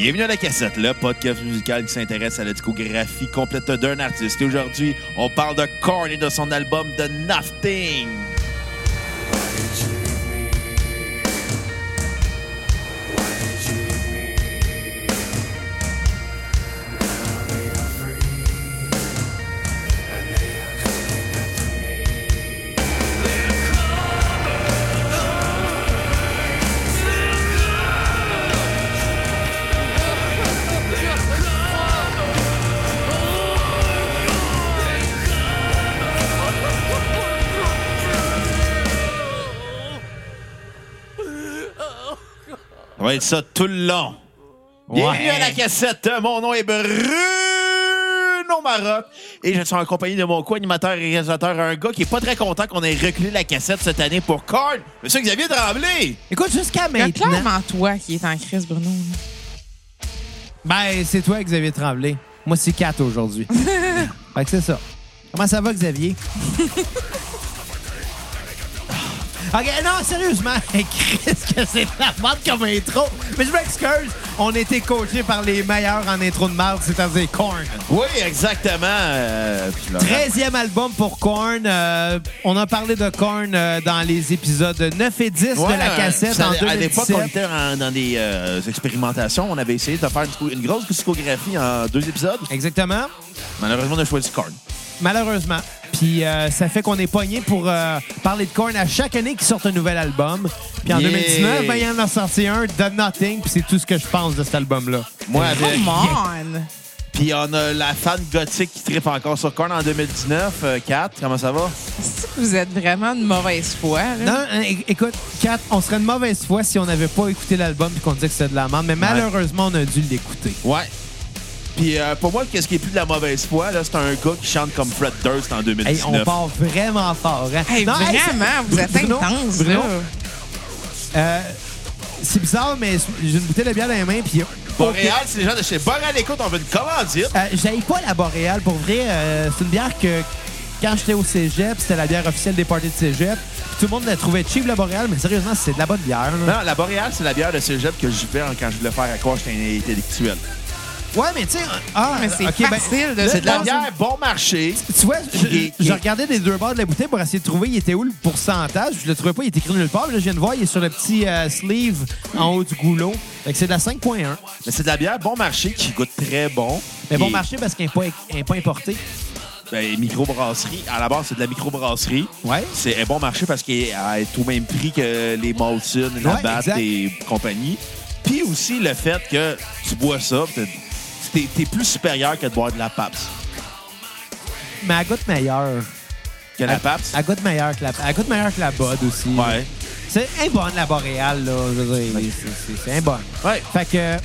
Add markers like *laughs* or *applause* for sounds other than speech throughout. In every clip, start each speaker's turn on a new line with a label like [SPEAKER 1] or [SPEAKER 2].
[SPEAKER 1] Bienvenue à la cassette, le podcast musical qui s'intéresse à la discographie complète d'un artiste. Et aujourd'hui, on parle de Korn et de son album The Nothing. Va être ça tout le long. Bienvenue
[SPEAKER 2] Ouais.
[SPEAKER 1] à la cassette. Mon nom est Bruno Marotte. Et je suis en compagnie de mon co-animateur et réalisateur, un gars qui est pas très content qu'on ait reculé la cassette cette année pour Korn. Monsieur Xavier Tremblay.
[SPEAKER 2] Écoute, jusqu'à maintenant.
[SPEAKER 3] clairement toi qui est en crise, Bruno.
[SPEAKER 2] Ben, c'est toi, Xavier Tremblay. Moi, c'est 4 aujourd'hui. *laughs* fait que c'est ça. Comment ça va, Xavier? *laughs* OK, non, sérieusement, *laughs* Chris, que c'est de la merde comme intro. Mais je m'excuse, on a été coachés par les meilleurs en intro de merde, c'est-à-dire Korn.
[SPEAKER 1] Oui, exactement. Euh, puis Laurent.
[SPEAKER 2] 13e album pour Korn. Euh, on a parlé de Korn euh, dans les épisodes 9 et 10
[SPEAKER 1] Ouais,
[SPEAKER 2] de la cassette
[SPEAKER 1] ça,
[SPEAKER 2] en
[SPEAKER 1] À l'époque,
[SPEAKER 2] 2017.
[SPEAKER 1] on était en- dans des euh, expérimentations. On avait essayé de faire une, une grosse discographie en deux épisodes.
[SPEAKER 2] Exactement.
[SPEAKER 1] Malheureusement, on a choisi Korn.
[SPEAKER 2] Malheureusement. Puis euh, ça fait qu'on est pogné pour euh, parler de Korn à chaque année qu'ils sortent un nouvel album. Puis en
[SPEAKER 1] Yeah.
[SPEAKER 2] 2019, ben, il y en a sorti un, The Nothing, puis c'est tout ce que je pense de cet album-là.
[SPEAKER 1] Moi, avec.
[SPEAKER 3] Come on!
[SPEAKER 1] Puis on a la fan gothique qui tripe encore sur Korn en 2019. Euh, Kat, comment ça va?
[SPEAKER 3] Que vous êtes vraiment de mauvaise foi? là?
[SPEAKER 2] Non, hein, écoute, Kat, on serait de mauvaise foi si on n'avait pas écouté l'album puis qu'on disait que c'était de la merde, mais malheureusement, on a dû l'écouter.
[SPEAKER 1] Ouais. Puis euh, pour moi, qu'est-ce qui est plus de la mauvaise foi, là, c'est un gars qui chante comme Fred Durst en
[SPEAKER 2] Hey,
[SPEAKER 1] 2019.
[SPEAKER 2] on part vraiment fort. Hein?
[SPEAKER 3] Hey,
[SPEAKER 2] Non,
[SPEAKER 3] vraiment, vous êtes
[SPEAKER 2] Bruno,
[SPEAKER 3] intense,
[SPEAKER 2] Bruno,
[SPEAKER 3] là.
[SPEAKER 2] euh, c'est bizarre, mais j'ai une bouteille de bière dans les mains, puis
[SPEAKER 1] Boréal, c'est les gens de chez Boréal Écoute, on veut une commandite.
[SPEAKER 2] Euh, J'aille pas la Boréale. Pour vrai, euh, c'est une bière que quand j'étais au cégep, c'était la bière officielle des parties de cégep. Puis tout le monde la trouvait cheap, la Boréale, mais sérieusement, c'est de la bonne bière. là.
[SPEAKER 1] Non, la Boréal, c'est la bière de cégep que je fais quand je voulais faire à quoi j'étais intellectuel.
[SPEAKER 2] Ouais, mais tu sais... Ah,
[SPEAKER 3] Mais c'est
[SPEAKER 2] ok, ben,
[SPEAKER 3] facile
[SPEAKER 1] C'est de la bière bon marché.
[SPEAKER 2] Tu vois, je,
[SPEAKER 1] Et-
[SPEAKER 2] je regardais les deux bords de la bouteille pour essayer de trouver il était où le pourcentage? Je le trouvais pas, il était écrit nulle part. Là, je viens de voir, il est sur le petit euh, sleeve en haut du goulot. Fait que c'est de la 5.1.
[SPEAKER 1] Mais c'est de la bière bon marché qui goûte très bon.
[SPEAKER 2] Mais bon marché parce qu'elle n'est pas, pas importée.
[SPEAKER 1] Ben, microbrasserie. À la base, c'est de la microbrasserie.
[SPEAKER 2] Ouais.
[SPEAKER 1] C'est un bon marché parce qu'elle est au même prix que les Molson, la
[SPEAKER 2] Ouais,
[SPEAKER 1] Bat
[SPEAKER 2] exact.
[SPEAKER 1] et compagnie. Puis aussi le fait que tu bois ça, t'es- plus supérieur que de boire de la PAPS.
[SPEAKER 2] Mais elle goûte meilleure.
[SPEAKER 1] Que la
[SPEAKER 2] Elle-
[SPEAKER 1] PAPS?
[SPEAKER 2] Elle goûte meilleure que la, elle goûte meilleure que la Bud aussi.
[SPEAKER 1] Ouais.
[SPEAKER 2] C'est un bonne, la Boréale, là. C'est- c'est- c'est un bonne.
[SPEAKER 1] Ouais.
[SPEAKER 2] Fait que.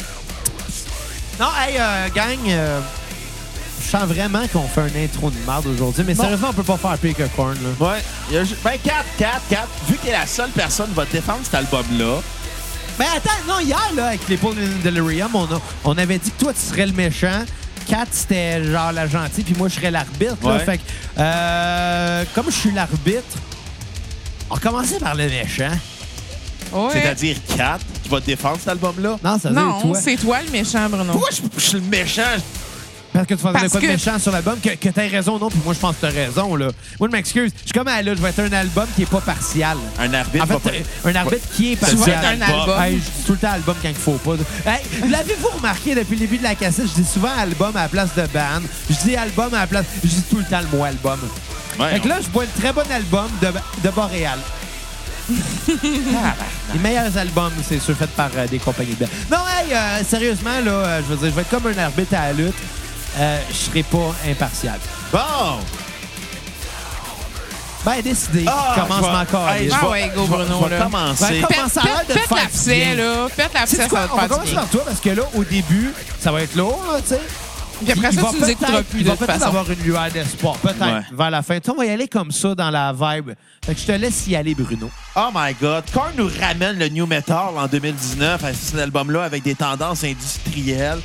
[SPEAKER 2] Non, hey, euh, gang, euh, je sens vraiment qu'on fait un intro de merde aujourd'hui, mais
[SPEAKER 1] Bon.
[SPEAKER 2] sérieusement, on peut pas faire pire que Korn, là.
[SPEAKER 1] Ouais. Il y a Ben, 4, 4, 4. Vu que t'es la seule personne qui va défendre cet album-là,
[SPEAKER 2] Ben attends, non, hier, là, avec les Paul Delirium, on, a- on avait dit que toi, tu serais le méchant. Kat, c'était genre la gentille, puis moi, je serais l'arbitre. là.
[SPEAKER 1] Ouais.
[SPEAKER 2] Fait que, euh, comme je suis l'arbitre, on va commencer par le méchant.
[SPEAKER 3] Ouais.
[SPEAKER 1] c'est-à-dire 4, qui va défendre cet album-là?
[SPEAKER 2] Non, ça veut dire
[SPEAKER 3] Non,
[SPEAKER 2] toi.
[SPEAKER 3] c'est toi le méchant, Bruno.
[SPEAKER 1] Pourquoi je, je suis le méchant?
[SPEAKER 2] Parce que tu faisais quoi de méchant sur l'album, que, que t'aies raison ou non, puis moi, je pense que t'as raison, là. Moi, je m'excuse. Je suis comme à là, je vais être un album qui est pas partial.
[SPEAKER 1] Un arbitre
[SPEAKER 2] En fait,
[SPEAKER 1] pas-
[SPEAKER 2] un arbitre qui est
[SPEAKER 1] Tu vas
[SPEAKER 2] partial.
[SPEAKER 1] être un album.
[SPEAKER 2] Hey, je dis tout le temps album quand il faut pas. Hey, L'avez-vous remarqué depuis le début de la cassette? Je dis souvent album à la place de band. Je dis album à la place. Je dis tout le temps le mot album.
[SPEAKER 1] Ouais,
[SPEAKER 2] fait que là, je vois un très bon album de, de Boréal. Les meilleurs albums, c'est sûr, faits par euh, des compagnies de band. Non, hey, euh, sérieusement, là, euh, je veux dire, je vais être comme un arbitre à la lutte. Euh, je serai pas impartial.
[SPEAKER 1] Bon!
[SPEAKER 2] Ben, décidé.
[SPEAKER 1] Ah,
[SPEAKER 2] commence ma
[SPEAKER 1] je
[SPEAKER 3] Ah
[SPEAKER 1] vais-
[SPEAKER 3] ouais, go, Bruno,
[SPEAKER 1] Je vais
[SPEAKER 3] là.
[SPEAKER 1] commencer.
[SPEAKER 2] Ben,
[SPEAKER 3] Faites,
[SPEAKER 2] commence à l'air
[SPEAKER 3] faites,
[SPEAKER 2] de
[SPEAKER 3] l'abcès, là. Faites l'abcès,
[SPEAKER 2] C'est
[SPEAKER 3] ça
[SPEAKER 2] quoi?
[SPEAKER 3] va te
[SPEAKER 2] On va commencer par toi parce que là, au début, ça va être lourd, là, tu sais.
[SPEAKER 3] Puis après
[SPEAKER 2] Il
[SPEAKER 3] ça,
[SPEAKER 2] va
[SPEAKER 3] tu nous écouteras plus
[SPEAKER 2] Il
[SPEAKER 3] de
[SPEAKER 2] va
[SPEAKER 3] toute
[SPEAKER 2] peut-être
[SPEAKER 3] façon.
[SPEAKER 2] avoir une lueur d'espoir, peut-être,
[SPEAKER 1] Ouais.
[SPEAKER 2] vers la fin. Tu sais, on va y aller comme ça dans la vibe. Fait que je te laisse y aller, Bruno.
[SPEAKER 1] Oh my God. Korn nous ramène le new metal en 2019 à cet album-là avec des tendances industrielles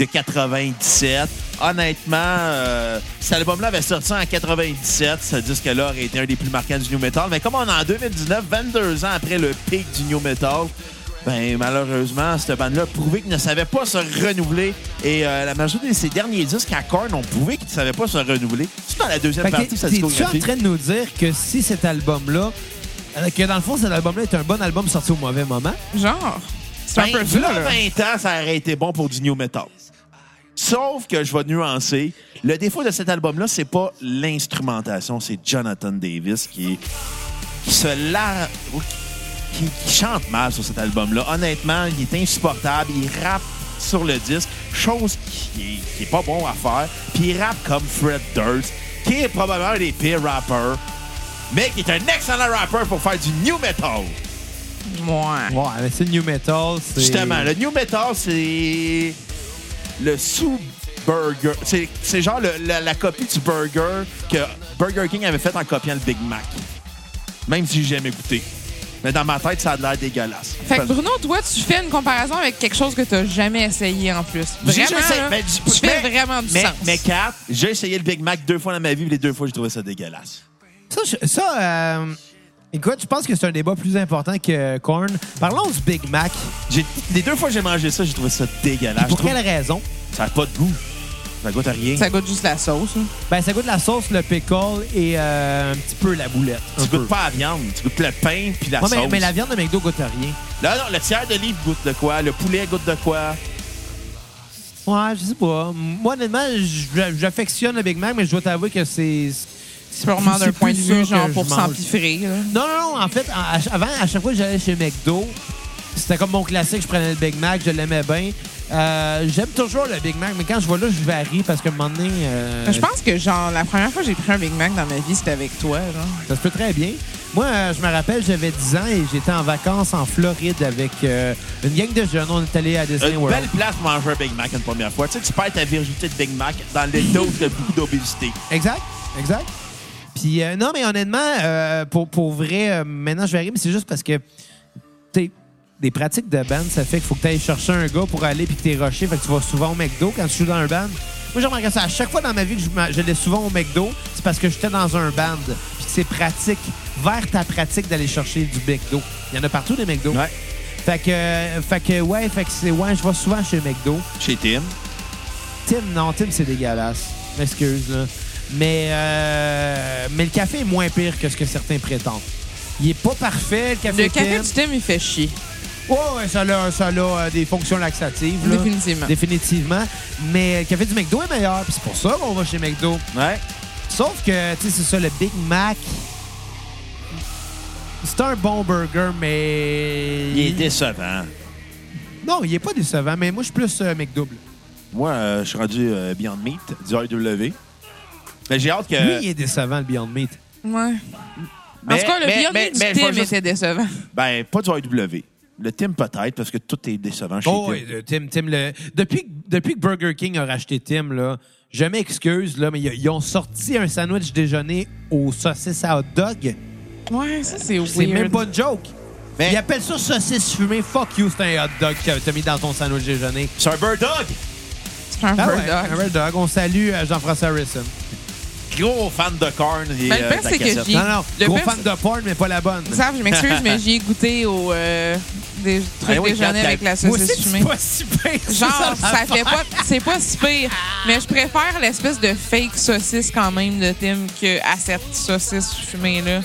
[SPEAKER 1] de 97. Honnêtement, euh, cet album-là avait sorti en 97. Ce disque-là aurait été un des plus marquants du new metal. Mais comme on est en 2019, 22 ans après le pic du new metal, Ben, malheureusement, cette bande-là a prouvé qu'il ne savait pas se renouveler. Et euh, la majorité de ses derniers disques à Korn ont prouvé qu'il ne savait pas se renouveler. C'est dans la deuxième
[SPEAKER 2] Fait
[SPEAKER 1] partie de sa
[SPEAKER 2] T'es-tu en
[SPEAKER 1] discographie.
[SPEAKER 2] train de nous dire que si cet album-là, euh, que dans le fond, cet album-là est un bon album sorti au mauvais moment?
[SPEAKER 3] Genre. C'est un
[SPEAKER 1] Ben,
[SPEAKER 3] peu ça.
[SPEAKER 1] 20 ans, ça aurait été bon pour du new metal. Sauf que je vais nuancer. Le défaut de cet album-là, c'est pas l'instrumentation, c'est Jonathan Davis qui, qui se la... Qui, qui chante mal sur cet album-là. Honnêtement, il est insupportable. Il rappe sur le disque, chose qui est, qui est pas bon à faire. Puis il rappe comme Fred Durst, qui est probablement un des pires rappeurs, mais qui est un excellent rappeur pour faire du new metal.
[SPEAKER 3] Ouais.
[SPEAKER 2] Ouais, mais c'est le new metal. c'est-
[SPEAKER 1] Justement, le New Metal, c'est le sous-burger. C'est c'est genre le- la, la copie du burger que Burger King avait fait en copiant le Big Mac. Même si j'ai jamais goûté. Mais dans ma tête, ça a l'air dégueulasse.
[SPEAKER 3] Fait que Bruno, toi, tu fais une comparaison avec quelque chose que tu n'as jamais essayé en plus.
[SPEAKER 1] J'ai-
[SPEAKER 3] Vraiment, là,
[SPEAKER 1] mais-
[SPEAKER 3] tu fais
[SPEAKER 1] mais-
[SPEAKER 3] vraiment du
[SPEAKER 1] mais,
[SPEAKER 3] sens.
[SPEAKER 1] Mais Kat, j'ai essayé le Big Mac deux fois dans ma vie, puis les deux fois, j'ai trouvé ça dégueulasse.
[SPEAKER 2] Ça, je- ça euh, écoute, je pense que c'est un débat plus important que Korn. Parlons du Big Mac.
[SPEAKER 1] J'ai- Les deux fois que j'ai mangé ça, j'ai trouvé ça dégueulasse.
[SPEAKER 2] Pour
[SPEAKER 1] Je trouve-
[SPEAKER 2] quelle raison?
[SPEAKER 1] Ça n'a pas de goût. Ça goûte à rien.
[SPEAKER 3] Ça goûte juste la sauce. hein.
[SPEAKER 2] Ben, ça goûte la sauce, le pickle et euh, un petit peu la boulette. un
[SPEAKER 1] Tu
[SPEAKER 2] peu.
[SPEAKER 1] goûtes pas la viande, tu goûtes le pain puis la
[SPEAKER 2] Ouais, mais,
[SPEAKER 1] sauce.
[SPEAKER 2] mais la viande de McDo goûte à rien.
[SPEAKER 1] Là, non, le tiers de livre goûte de quoi? Le poulet goûte de quoi?
[SPEAKER 2] Ouais, je sais pas. Moi, honnêtement, j- j'affectionne le Big Mac, mais je dois t'avouer que c'est.
[SPEAKER 3] C'est sûrement d'un point de vue, genre,
[SPEAKER 2] que
[SPEAKER 3] pour s'empiffrer.
[SPEAKER 2] Non, non, non. En fait, à- avant, à chaque fois que j'allais chez McDo, c'était comme mon classique. Je prenais le Big Mac, je l'aimais bien. Euh, J'aime toujours le Big Mac, mais quand je vois là, je varie parce qu'à un moment donné. euh,
[SPEAKER 3] Je pense que, genre, la première fois que j'ai pris un Big Mac dans ma vie, c'était avec toi. Genre.
[SPEAKER 2] Ça se peut très bien. Moi, euh, je me rappelle, j'avais 10 ans et j'étais en vacances en Floride avec euh, une gang de jeunes. On est allé à Disney
[SPEAKER 1] Une
[SPEAKER 2] World.
[SPEAKER 1] belle place pour manger un Big Mac une première fois. Tu sais, tu perds ta virginité de Big Mac dans les doses de beaucoup d'obésité.
[SPEAKER 2] Exact, exact. Puis, euh, non, mais honnêtement, euh, pour, pour vrai, euh, maintenant, je varie, mais c'est juste parce que, tu sais, des pratiques de band, ça fait qu'il faut que tu ailles chercher un gars pour aller puis que tu es rushé. Fait que tu vas souvent au McDo quand tu joues dans un band. Moi, j'ai remarqué ça. À chaque fois dans ma vie que je souvent au McDo, c'est parce que j'étais dans un band. Puis que c'est pratique, vers ta pratique d'aller chercher du McDo. Il y en a partout des McDo.
[SPEAKER 1] Ouais.
[SPEAKER 2] Fait que, euh, fait que, ouais, fait que c'est, ouais, je vais souvent chez McDo.
[SPEAKER 1] Chez Tim.
[SPEAKER 2] Tim, non, Tim, c'est dégueulasse. M'excuse, là. Mais, euh, mais le café est moins pire que ce que certains prétendent. Il est pas parfait, le café
[SPEAKER 3] Le café du Tim, il fait chier.
[SPEAKER 2] Ouais, ouais, ça a, ça a euh, des fonctions laxatives. là.
[SPEAKER 3] Définitivement.
[SPEAKER 2] Définitivement. Mais le café du McDo est meilleur. puis c'est pour ça qu'on va chez McDo.
[SPEAKER 1] Ouais.
[SPEAKER 2] Sauf que, tu sais, c'est ça, le Big Mac. C'est un bon burger, mais.
[SPEAKER 1] Il est décevant.
[SPEAKER 2] Non, il est pas décevant, mais moi, je suis plus euh, McDouble.
[SPEAKER 1] Moi, euh, je suis rendu euh, Beyond Meat, du AEW. Mais j'ai hâte que.
[SPEAKER 2] Lui, il est décevant, le Beyond Meat.
[SPEAKER 3] Ouais. en
[SPEAKER 1] Mais-
[SPEAKER 3] tout cas, le
[SPEAKER 1] mais-
[SPEAKER 3] Beyond
[SPEAKER 1] mais-
[SPEAKER 3] Meat
[SPEAKER 1] mais
[SPEAKER 3] Tim
[SPEAKER 1] juste-
[SPEAKER 3] était décevant.
[SPEAKER 1] Ben, pas du AEW. Le Tim peut-être, parce que tout est décevant chez
[SPEAKER 2] Oh,
[SPEAKER 1] Tim.
[SPEAKER 2] oui, Tim, Tim, le... depuis, depuis que Burger King a racheté Tim, là, je m'excuse, là, mais ils, ont sorti un sandwich déjeuner aux saucisses à hot dog.
[SPEAKER 3] Ouais, ça, c'est
[SPEAKER 2] C'est
[SPEAKER 3] weird.
[SPEAKER 2] même pas une joke.
[SPEAKER 1] Mais-
[SPEAKER 2] Ils appellent ça saucisse fumée. Fuck you, c'est un hot dog que t'as mis dans ton sandwich déjeuner.
[SPEAKER 1] C'est un bird dog!
[SPEAKER 3] C'est un
[SPEAKER 2] Ah
[SPEAKER 3] bird
[SPEAKER 2] ouais,
[SPEAKER 3] dog.
[SPEAKER 2] un bird dog. On salue euh, Jean-François Harrison.
[SPEAKER 1] Gros fan de corn et
[SPEAKER 3] Ben, le
[SPEAKER 1] euh,
[SPEAKER 3] pire,
[SPEAKER 1] de
[SPEAKER 3] c'est que j'y-
[SPEAKER 2] Non, non,
[SPEAKER 3] Le
[SPEAKER 2] gros
[SPEAKER 3] pire,
[SPEAKER 2] fan de porn, mais pas la bonne.
[SPEAKER 3] Savent, je m'excuse, mais j'y ai goûté au euh, des trucs
[SPEAKER 1] Ah oui,
[SPEAKER 3] déjeuner avec la saucisse fumée.
[SPEAKER 2] c'est pas si pire.
[SPEAKER 3] Genre, ça fait pas. C'est pas si pire. Mais je préfère l'espèce de fake saucisse quand même de Tim que à cette saucisse fumée-là.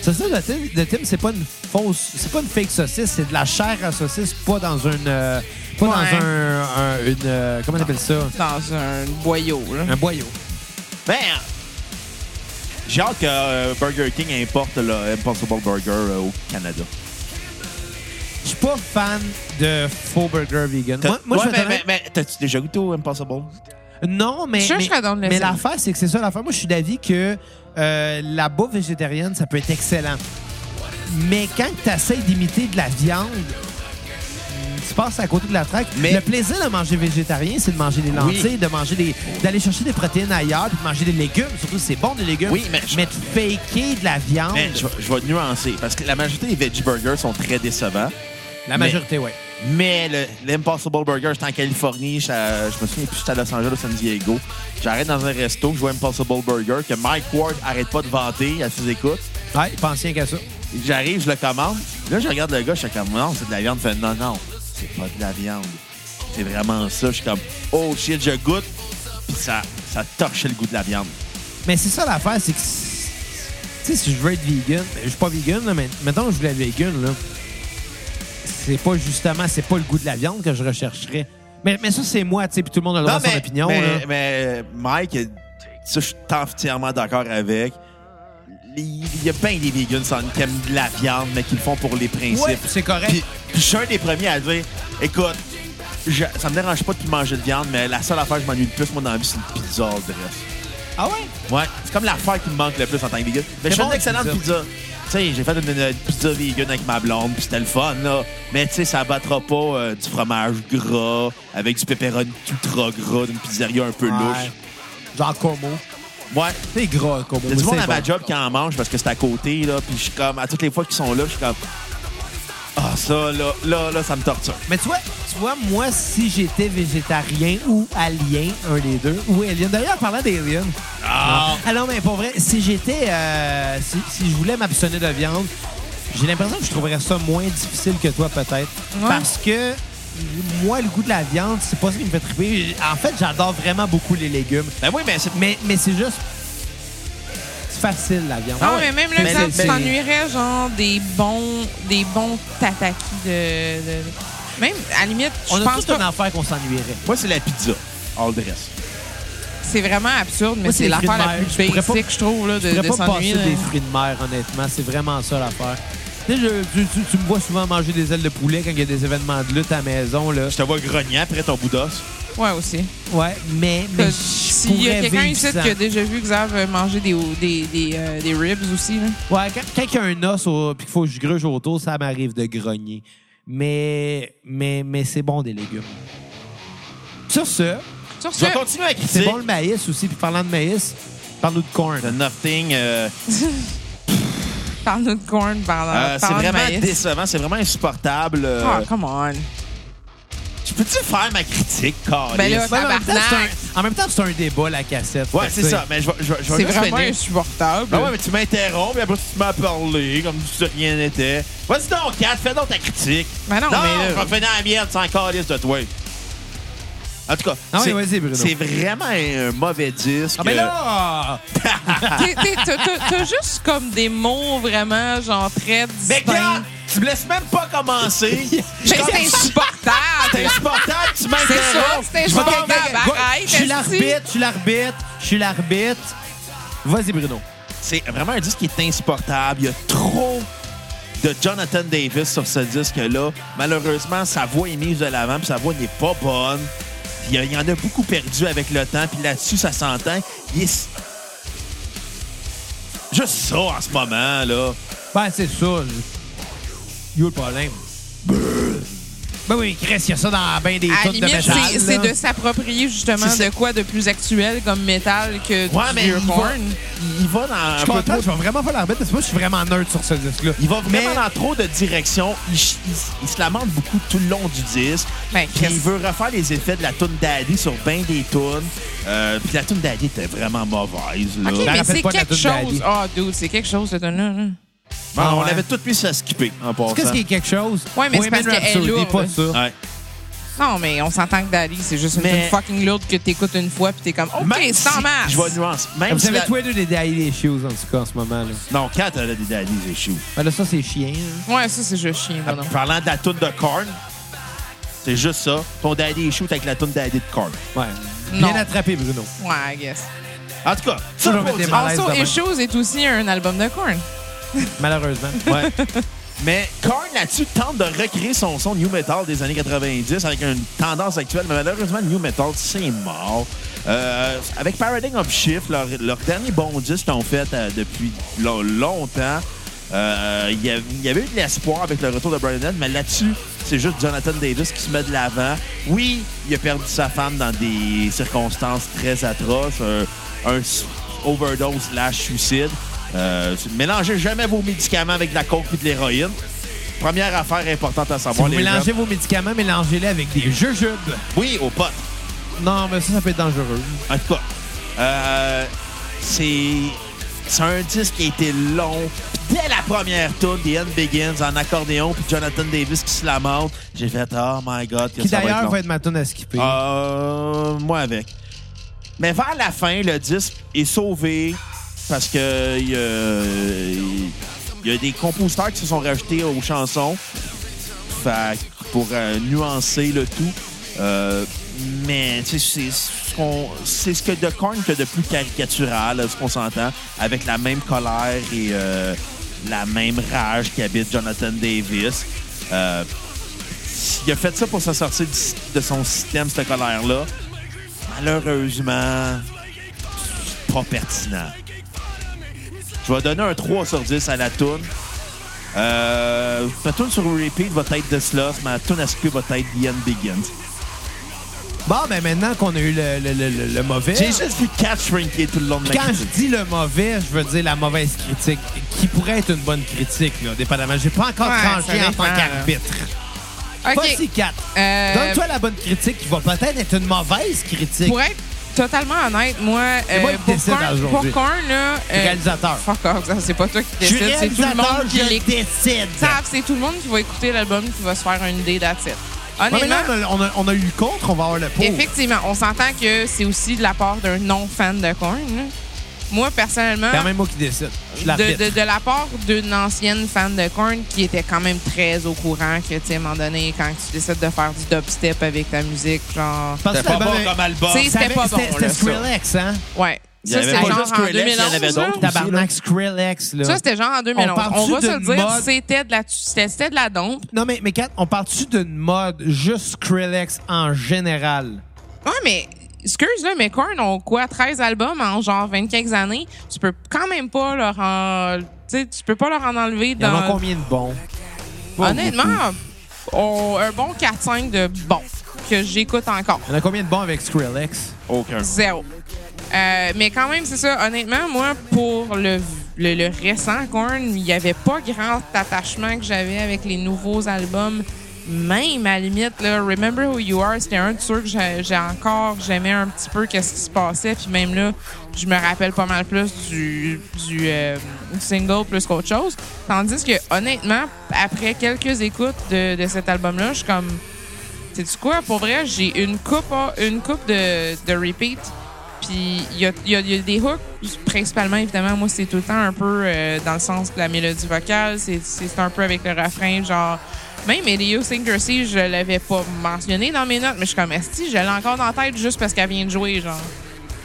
[SPEAKER 2] C'est ça, le Tim, le Tim, c'est pas une fausse, c'est pas une fake saucisse, c'est de la chair à saucisse, pas dans une, euh, pas
[SPEAKER 3] Ouais.
[SPEAKER 2] dans un, un- une, euh, comment on appelle ça,
[SPEAKER 3] Dans un boyau, là.
[SPEAKER 2] un boyau.
[SPEAKER 1] Ben, j'ai hâte que euh, Burger King importe le Impossible Burger euh, au Canada.
[SPEAKER 2] Je suis pas fan de faux burger vegan. Moi, moi,
[SPEAKER 1] ouais,
[SPEAKER 2] je vais
[SPEAKER 1] mais, mais, mais t'as-tu déjà goûté au Impossible?
[SPEAKER 2] Non, mais.
[SPEAKER 3] Je suis que
[SPEAKER 2] mais,
[SPEAKER 3] je serais dans de
[SPEAKER 2] mais l'affaire, c'est que c'est ça l'affaire. Moi, je suis d'avis que euh, la bouffe végétarienne, ça peut être excellent. Mais quand tu essaies d'imiter de la viande, tu passes à côté de la traque.
[SPEAKER 1] Mais-
[SPEAKER 2] Le plaisir de manger végétarien, c'est de manger des lentilles,
[SPEAKER 1] Oui.
[SPEAKER 2] de manger des, d'aller chercher des protéines ailleurs, puis de manger des légumes. Surtout, c'est bon des légumes.
[SPEAKER 1] Oui, mais je-
[SPEAKER 2] de faker de la viande.
[SPEAKER 1] Mais je, vais- je vais nuancer, parce que la majorité des veggie burgers sont très décevants.
[SPEAKER 2] la majorité, oui.
[SPEAKER 1] Mais le- l'Impossible Burger, j'étais en Californie, je me souviens plus, j'étais à Los Angeles, San Diego. J'arrête dans un resto, je vois Impossible Burger, que Mike Ward arrête pas de vanter à ses écoutes.
[SPEAKER 2] Ouais, pensez qu'à ça.
[SPEAKER 1] J'arrive, je le commande. Là, je regarde le gars, je suis comme, non, c'est de la viande. Il fait, non, non, c'est pas de la viande. C'est vraiment ça. Je suis comme, oh shit, je goûte. Puis ça, ça torchait le goût de la viande.
[SPEAKER 2] Mais c'est ça l'affaire, c'est que. Tu sais, si je veux être vegan, ben, je suis pas vegan, là, mais mettons que je voulais être vegan, là. C'est pas justement, c'est pas le goût de la viande que je rechercherais. Mais, mais ça, c'est moi, tu sais, puis tout le monde a le droit à son opinion.
[SPEAKER 1] mais,
[SPEAKER 2] là.
[SPEAKER 1] mais Mike, ça, je suis entièrement d'accord avec. Il y a plein des vegans qui aiment de la viande, mais qui le font pour les principes.
[SPEAKER 2] Ouais, c'est correct.
[SPEAKER 1] Puis, puis je suis un des premiers à dire écoute, je- ça me dérange pas de manger de viande, mais la seule affaire que je m'ennuie le plus, moi, dans la vie, c'est une pizza dress.
[SPEAKER 2] Ah ouais?
[SPEAKER 1] Ouais, c'est comme l'affaire qui me manque le plus en tant que vegan. Mais je fais
[SPEAKER 2] bon,
[SPEAKER 1] une excellente pizza. Tu sais, j'ai fait une, une pizza vegan avec ma blonde, puis c'était le fun, là. Mais tu sais, ça battra pas euh, du fromage gras avec du pepperoni ultra gras d'une pizzeria un peu
[SPEAKER 2] Ouais.
[SPEAKER 1] louche.
[SPEAKER 2] Genre Como.
[SPEAKER 1] Ouais.
[SPEAKER 2] C'est gras, Como.
[SPEAKER 1] Il y a du monde à ma job qui en mange parce que c'est à côté, là. Puis je suis comme, à toutes les fois qu'ils sont là, je suis comme, ah, ça, là, là, là, ça me torture.
[SPEAKER 2] Mais tu vois, tu vois, moi, si j'étais végétarien ou alien, un des deux, ou alien. D'ailleurs, en parlant d'alien.
[SPEAKER 1] Ah!
[SPEAKER 2] Ah non, mais pour vrai, si j'étais. euh, si, si je voulais m'abstenir de viande, j'ai l'impression que je trouverais ça moins difficile que toi, peut-être.
[SPEAKER 3] Ouais.
[SPEAKER 2] Parce que moi, le goût de la viande, c'est pas ce qui me fait triper. En fait, j'adore vraiment beaucoup les légumes.
[SPEAKER 1] Ben oui, mais c'est.
[SPEAKER 2] Mais, mais c'est juste. C'est facile, la viande.
[SPEAKER 3] Ah,
[SPEAKER 1] ouais.
[SPEAKER 3] mais même là,
[SPEAKER 1] Mais
[SPEAKER 3] tu t'ennuierais, genre, des bons, des bons tataki de, de- Même, à la limite, je
[SPEAKER 2] On a
[SPEAKER 3] pense
[SPEAKER 2] toute une
[SPEAKER 3] pas...
[SPEAKER 2] affaire qu'on s'ennuierait.
[SPEAKER 1] Moi, c'est la pizza. All dress.
[SPEAKER 3] C'est vraiment absurde, mais
[SPEAKER 2] Moi,
[SPEAKER 3] c'est
[SPEAKER 2] les fruits
[SPEAKER 3] l'affaire
[SPEAKER 2] de
[SPEAKER 3] la
[SPEAKER 2] mer.
[SPEAKER 3] plus
[SPEAKER 2] Je pourrais pas-
[SPEAKER 3] basic, je trouve, là, de,
[SPEAKER 2] Je pourrais
[SPEAKER 3] de
[SPEAKER 2] pas
[SPEAKER 3] s'ennuyer.
[SPEAKER 2] passer
[SPEAKER 3] là.
[SPEAKER 2] des fruits de mer, honnêtement. C'est vraiment ça l'affaire. Tu sais, je- tu, tu- tu me vois souvent manger des ailes de poulet quand il y a des événements de lutte à la maison. Là.
[SPEAKER 1] Je te vois grogner après ton bout d'os.
[SPEAKER 3] Ouais, aussi.
[SPEAKER 2] Ouais, mais, mais je
[SPEAKER 3] S'il y a quelqu'un ici qui a déjà vu Xav manger des, des, des, euh, des ribs aussi, là.
[SPEAKER 2] Ouais, quand, quand il y a un os au- puis qu'il faut que je gruge autour, ça m'arrive de grogner. Mais, mais, mais c'est bon des légumes. Sur ce,
[SPEAKER 3] Sur
[SPEAKER 1] Je
[SPEAKER 3] ce,
[SPEAKER 1] vais continuer à
[SPEAKER 2] c'est bon le maïs aussi. Puis parlant de maïs, parle-nous de corn.
[SPEAKER 1] The Nothing. euh, *laughs*
[SPEAKER 3] corn,
[SPEAKER 1] euh, c'est vraiment
[SPEAKER 3] maïs.
[SPEAKER 1] décevant, c'est vraiment insupportable.
[SPEAKER 3] Ah, come on.
[SPEAKER 1] Tu peux-tu faire ma critique, Carlis?
[SPEAKER 3] Ben là,
[SPEAKER 2] Ben, en, même temps, c'est un, en même temps, c'est un débat, la cassette.
[SPEAKER 1] Ouais, c'est ça. Mais je vais,
[SPEAKER 3] C'est vraiment
[SPEAKER 1] finir.
[SPEAKER 3] insupportable.
[SPEAKER 1] Ben ouais, mais tu m'interromps, puis après tu m'as parlé comme si rien n'était. Vas-y donc, Kat, fais donc ta critique.
[SPEAKER 3] Ben non, mais là-
[SPEAKER 1] je vais finir la mienne sans calice de toi. En tout cas,
[SPEAKER 2] Ah oui,
[SPEAKER 1] c'est- c'est vraiment un mauvais disque.
[SPEAKER 2] Ah, mais là! *laughs*
[SPEAKER 3] T'as juste comme des mots vraiment, genre, très
[SPEAKER 1] Mais Kat,
[SPEAKER 3] distincts.
[SPEAKER 1] tu me laisses même pas commencer. *laughs*
[SPEAKER 3] Mais c'est insupportable.
[SPEAKER 1] C'est insupportable, tu
[SPEAKER 3] C'est ça,
[SPEAKER 1] m'interromps.
[SPEAKER 3] c'est
[SPEAKER 1] Je vais
[SPEAKER 3] insupportable. Arrête,
[SPEAKER 2] Je suis l'arbitre, je suis l'arbitre, je suis l'arbitre. Vas-y, Bruno.
[SPEAKER 1] C'est vraiment un disque qui est insupportable. Il y a trop de Jonathan Davis sur ce disque-là. Malheureusement, sa voix est mise de l'avant, puis sa voix n'est pas bonne. Il y, a- il y en a beaucoup perdu avec le temps, puis là-dessus, ça s'entend. Il est... Juste ça en ce moment, là.
[SPEAKER 2] Ben, c'est ça. Yo, le problème. Ben oui, Chris, il y a ça dans bien des tunes de métal.
[SPEAKER 3] c'est- c'est
[SPEAKER 2] là.
[SPEAKER 3] de s'approprier justement
[SPEAKER 1] C'est
[SPEAKER 3] de quoi de plus actuel comme métal que
[SPEAKER 1] Ouais,
[SPEAKER 3] du
[SPEAKER 1] mais
[SPEAKER 3] vieux
[SPEAKER 1] il va,
[SPEAKER 3] corn.
[SPEAKER 1] il va dans
[SPEAKER 2] Je suis content,
[SPEAKER 1] trop...
[SPEAKER 2] je vais vraiment l'arbitre parce que moi, je suis vraiment nerd sur ce disque-là.
[SPEAKER 1] Il va vraiment
[SPEAKER 2] Mais-
[SPEAKER 1] dans trop de directions. Il, se lamente beaucoup tout le long du disque.
[SPEAKER 3] Ben,
[SPEAKER 1] il veut refaire les effets de la tune Daddy sur bien des tunes. Euh, puis la tune Daddy était vraiment mauvaise. Là.
[SPEAKER 3] OK,
[SPEAKER 2] me
[SPEAKER 3] mais
[SPEAKER 2] rappelle
[SPEAKER 3] c'est
[SPEAKER 2] pas
[SPEAKER 3] quelque chose. Ah, dude, c'est quelque chose, cette tune-là. là.
[SPEAKER 1] Bon,
[SPEAKER 2] Ah
[SPEAKER 1] on
[SPEAKER 2] ouais.
[SPEAKER 1] avait tout mis à skipper en passant.
[SPEAKER 2] Qu'est-ce qui est quelque chose?
[SPEAKER 3] Ouais, mais c'est parce qu'elle est lourde.
[SPEAKER 2] pas ça.
[SPEAKER 1] Ouais.
[SPEAKER 3] Non, mais on s'entend que Dali, c'est juste une
[SPEAKER 1] Mais-
[SPEAKER 3] tune fucking lourde que t'écoutes une fois puis t'es comme, OK, c'est en
[SPEAKER 1] si-
[SPEAKER 3] masse.
[SPEAKER 1] Je vais nuance. Même
[SPEAKER 2] Vous
[SPEAKER 1] si
[SPEAKER 2] avez
[SPEAKER 1] la-
[SPEAKER 2] tous les deux des Daddy Issues, en tout cas, en ce moment. Là.
[SPEAKER 1] Non, Kat, elle a des Daddy issues.
[SPEAKER 2] Ben là, ça, c'est chiant. hein.
[SPEAKER 3] Ouais, ça, c'est juste chien,
[SPEAKER 1] Ah. Parlant de la tune de Korn, c'est juste ça. Ton Daddy issue avec la tune Daddy de Korn.
[SPEAKER 2] Ouais.
[SPEAKER 3] Non.
[SPEAKER 2] Bien attrapé, Bruno.
[SPEAKER 3] Ouais, I guess.
[SPEAKER 1] En tout cas, ça
[SPEAKER 2] je vais des.
[SPEAKER 3] Issues est aussi un album de corn. *laughs*
[SPEAKER 2] Malheureusement.
[SPEAKER 1] Mais Korn là-dessus tente de recréer son son new metal des années 90 avec une tendance actuelle, mais malheureusement, new metal, c'est mort. Euh, avec Paradigm of Shift, leur, dernier bon disque qu'ils ont fait euh, depuis lo- longtemps, euh, il y, avait eu de l'espoir avec le retour de Brian mais là-dessus, c'est juste Jonathan Davis qui se met de l'avant. Oui, il a perdu sa femme dans des circonstances très atroces, un, overdose slash suicide. Euh, mélangez jamais vos médicaments avec de la coke et de l'héroïne. Première affaire importante à
[SPEAKER 2] Si
[SPEAKER 1] savoir.
[SPEAKER 2] vous
[SPEAKER 1] les
[SPEAKER 2] mélangez
[SPEAKER 1] jeunes.
[SPEAKER 2] vos médicaments, mélangez-les avec des jujubes.
[SPEAKER 1] Oui, aux potes.
[SPEAKER 2] Non, mais ça, ça peut être dangereux.
[SPEAKER 1] En tout cas, euh, c'est c'est un disque qui a été long. Dès la première tour, The End Begins, en accordéon, puis Jonathan Davis qui se la montre, j'ai fait « Oh my God, que
[SPEAKER 2] Qui
[SPEAKER 1] ça va
[SPEAKER 2] d'ailleurs
[SPEAKER 1] long.
[SPEAKER 2] va être ma tune à skipper.
[SPEAKER 1] Euh, moi avec. Mais vers la fin, le disque est sauvé parce que il y, a- des compositeurs qui se sont rajoutés aux chansons pour euh, nuancer le tout. Euh, mais c'est ce que The Korn que de plus caricatural, ce qu'on s'entend, avec la même colère et euh, la même rage qui habite Jonathan Davis. Il a fait ça pour se sortir de son système, cette colère-là. Malheureusement, pas pertinent. Je vais donner un 3 sur 10 à la toune. Euh, ma toune sur repeat va être This Lost, ma toune à skip va être The End Begins.
[SPEAKER 2] Bon, ben maintenant qu'on a eu le, le- le- le- mauvais.
[SPEAKER 1] J'ai juste vu Cat shrinker tout le long de ma
[SPEAKER 2] Quand je dis le mauvais, je veux dire la mauvaise critique, qui pourrait être une bonne critique, là, dépendamment. J'ai pas encore tranché en tant qu'arbitre.
[SPEAKER 3] OK.
[SPEAKER 2] Vas-y, Kat.
[SPEAKER 3] Euh,
[SPEAKER 2] Donne-toi la bonne critique qui va peut-être être une mauvaise critique.
[SPEAKER 3] Pour être totalement honnête, moi, euh, pour Korn-
[SPEAKER 2] aujourd'hui.
[SPEAKER 3] pour Korn, là... euh,
[SPEAKER 2] Réalisateur.
[SPEAKER 3] Fuck off, ça, c'est pas toi qui décide, c'est tout le monde qui
[SPEAKER 2] je décide.
[SPEAKER 3] C'est tout le monde qui va écouter l'album qui va se faire une idée.
[SPEAKER 2] Ouais, mais là, on a, on a eu le contre, on va avoir le pour.
[SPEAKER 3] effectivement, on s'entend que c'est aussi de la part d'un non-fan de Korn. Moi, personnellement,
[SPEAKER 2] C'est quand même moi qui décide. Je
[SPEAKER 3] de, de- de la part d'une ancienne fan de Korn qui était quand même très au courant que, tu sais, à un moment donné, quand tu décides de faire du dubstep avec ta musique, genre...
[SPEAKER 1] C'était
[SPEAKER 2] que
[SPEAKER 1] pas bon comme album.
[SPEAKER 3] C'était pas bon,
[SPEAKER 2] C'était. Skrillex, hein?
[SPEAKER 3] Ouais. Ça,
[SPEAKER 1] avait
[SPEAKER 3] c'était
[SPEAKER 1] pas
[SPEAKER 3] genre
[SPEAKER 1] juste
[SPEAKER 3] en
[SPEAKER 1] Skrillex, il y en
[SPEAKER 3] 2011.
[SPEAKER 1] avait
[SPEAKER 3] là.
[SPEAKER 1] d'autres.
[SPEAKER 2] Tabarnak Skrillex, là.
[SPEAKER 3] Ça, c'était genre en 2011.
[SPEAKER 2] On
[SPEAKER 3] va se le dire,
[SPEAKER 2] mode-
[SPEAKER 3] c'était de la, c'était c'était de la dompe.
[SPEAKER 2] Non, mais, mais Kat, on parle-tu d'une mode juste Skrillex en général?
[SPEAKER 3] Ouais, mais excuse là, mais Korn ont quoi, 13 albums en genre 25 années? Tu peux quand même pas leur en, tu sais, tu peux pas leur en enlever
[SPEAKER 2] Il y en a
[SPEAKER 3] dans.
[SPEAKER 2] combien de bons?
[SPEAKER 3] Honnêtement, on- un bon 4-5 de bon que j'écoute encore.
[SPEAKER 2] Il y en a combien de bons avec Skrillex?
[SPEAKER 1] Aucun.
[SPEAKER 3] Zéro. Euh, mais quand même, c'est ça. Honnêtement, moi, pour le, le, le récent Korn, il n'y avait pas grand attachement que j'avais avec les nouveaux albums. Même, à la limite, là, Remember Who You Are, c'était un de ceux que j'ai encore, j'aimais un petit peu qu'est-ce qui se passait. Puis même là, je me rappelle pas mal plus du, du, euh, single plus qu'autre chose. Tandis que, honnêtement, après quelques écoutes de, de cet album-là, je suis comme... Sais-tu quoi? Pour vrai, j'ai une coupe, une coupe de, de repeat. Puis il y a, y a- des hooks, principalement, évidemment, moi, c'est tout le temps un peu euh, dans le sens de la mélodie vocale. C'est un peu avec le refrain, genre... Même Idiosyncrasy, je l'avais pas mentionné dans mes notes, mais je suis comme, Esti, je l'ai encore dans la tête juste parce qu'elle vient de jouer, genre.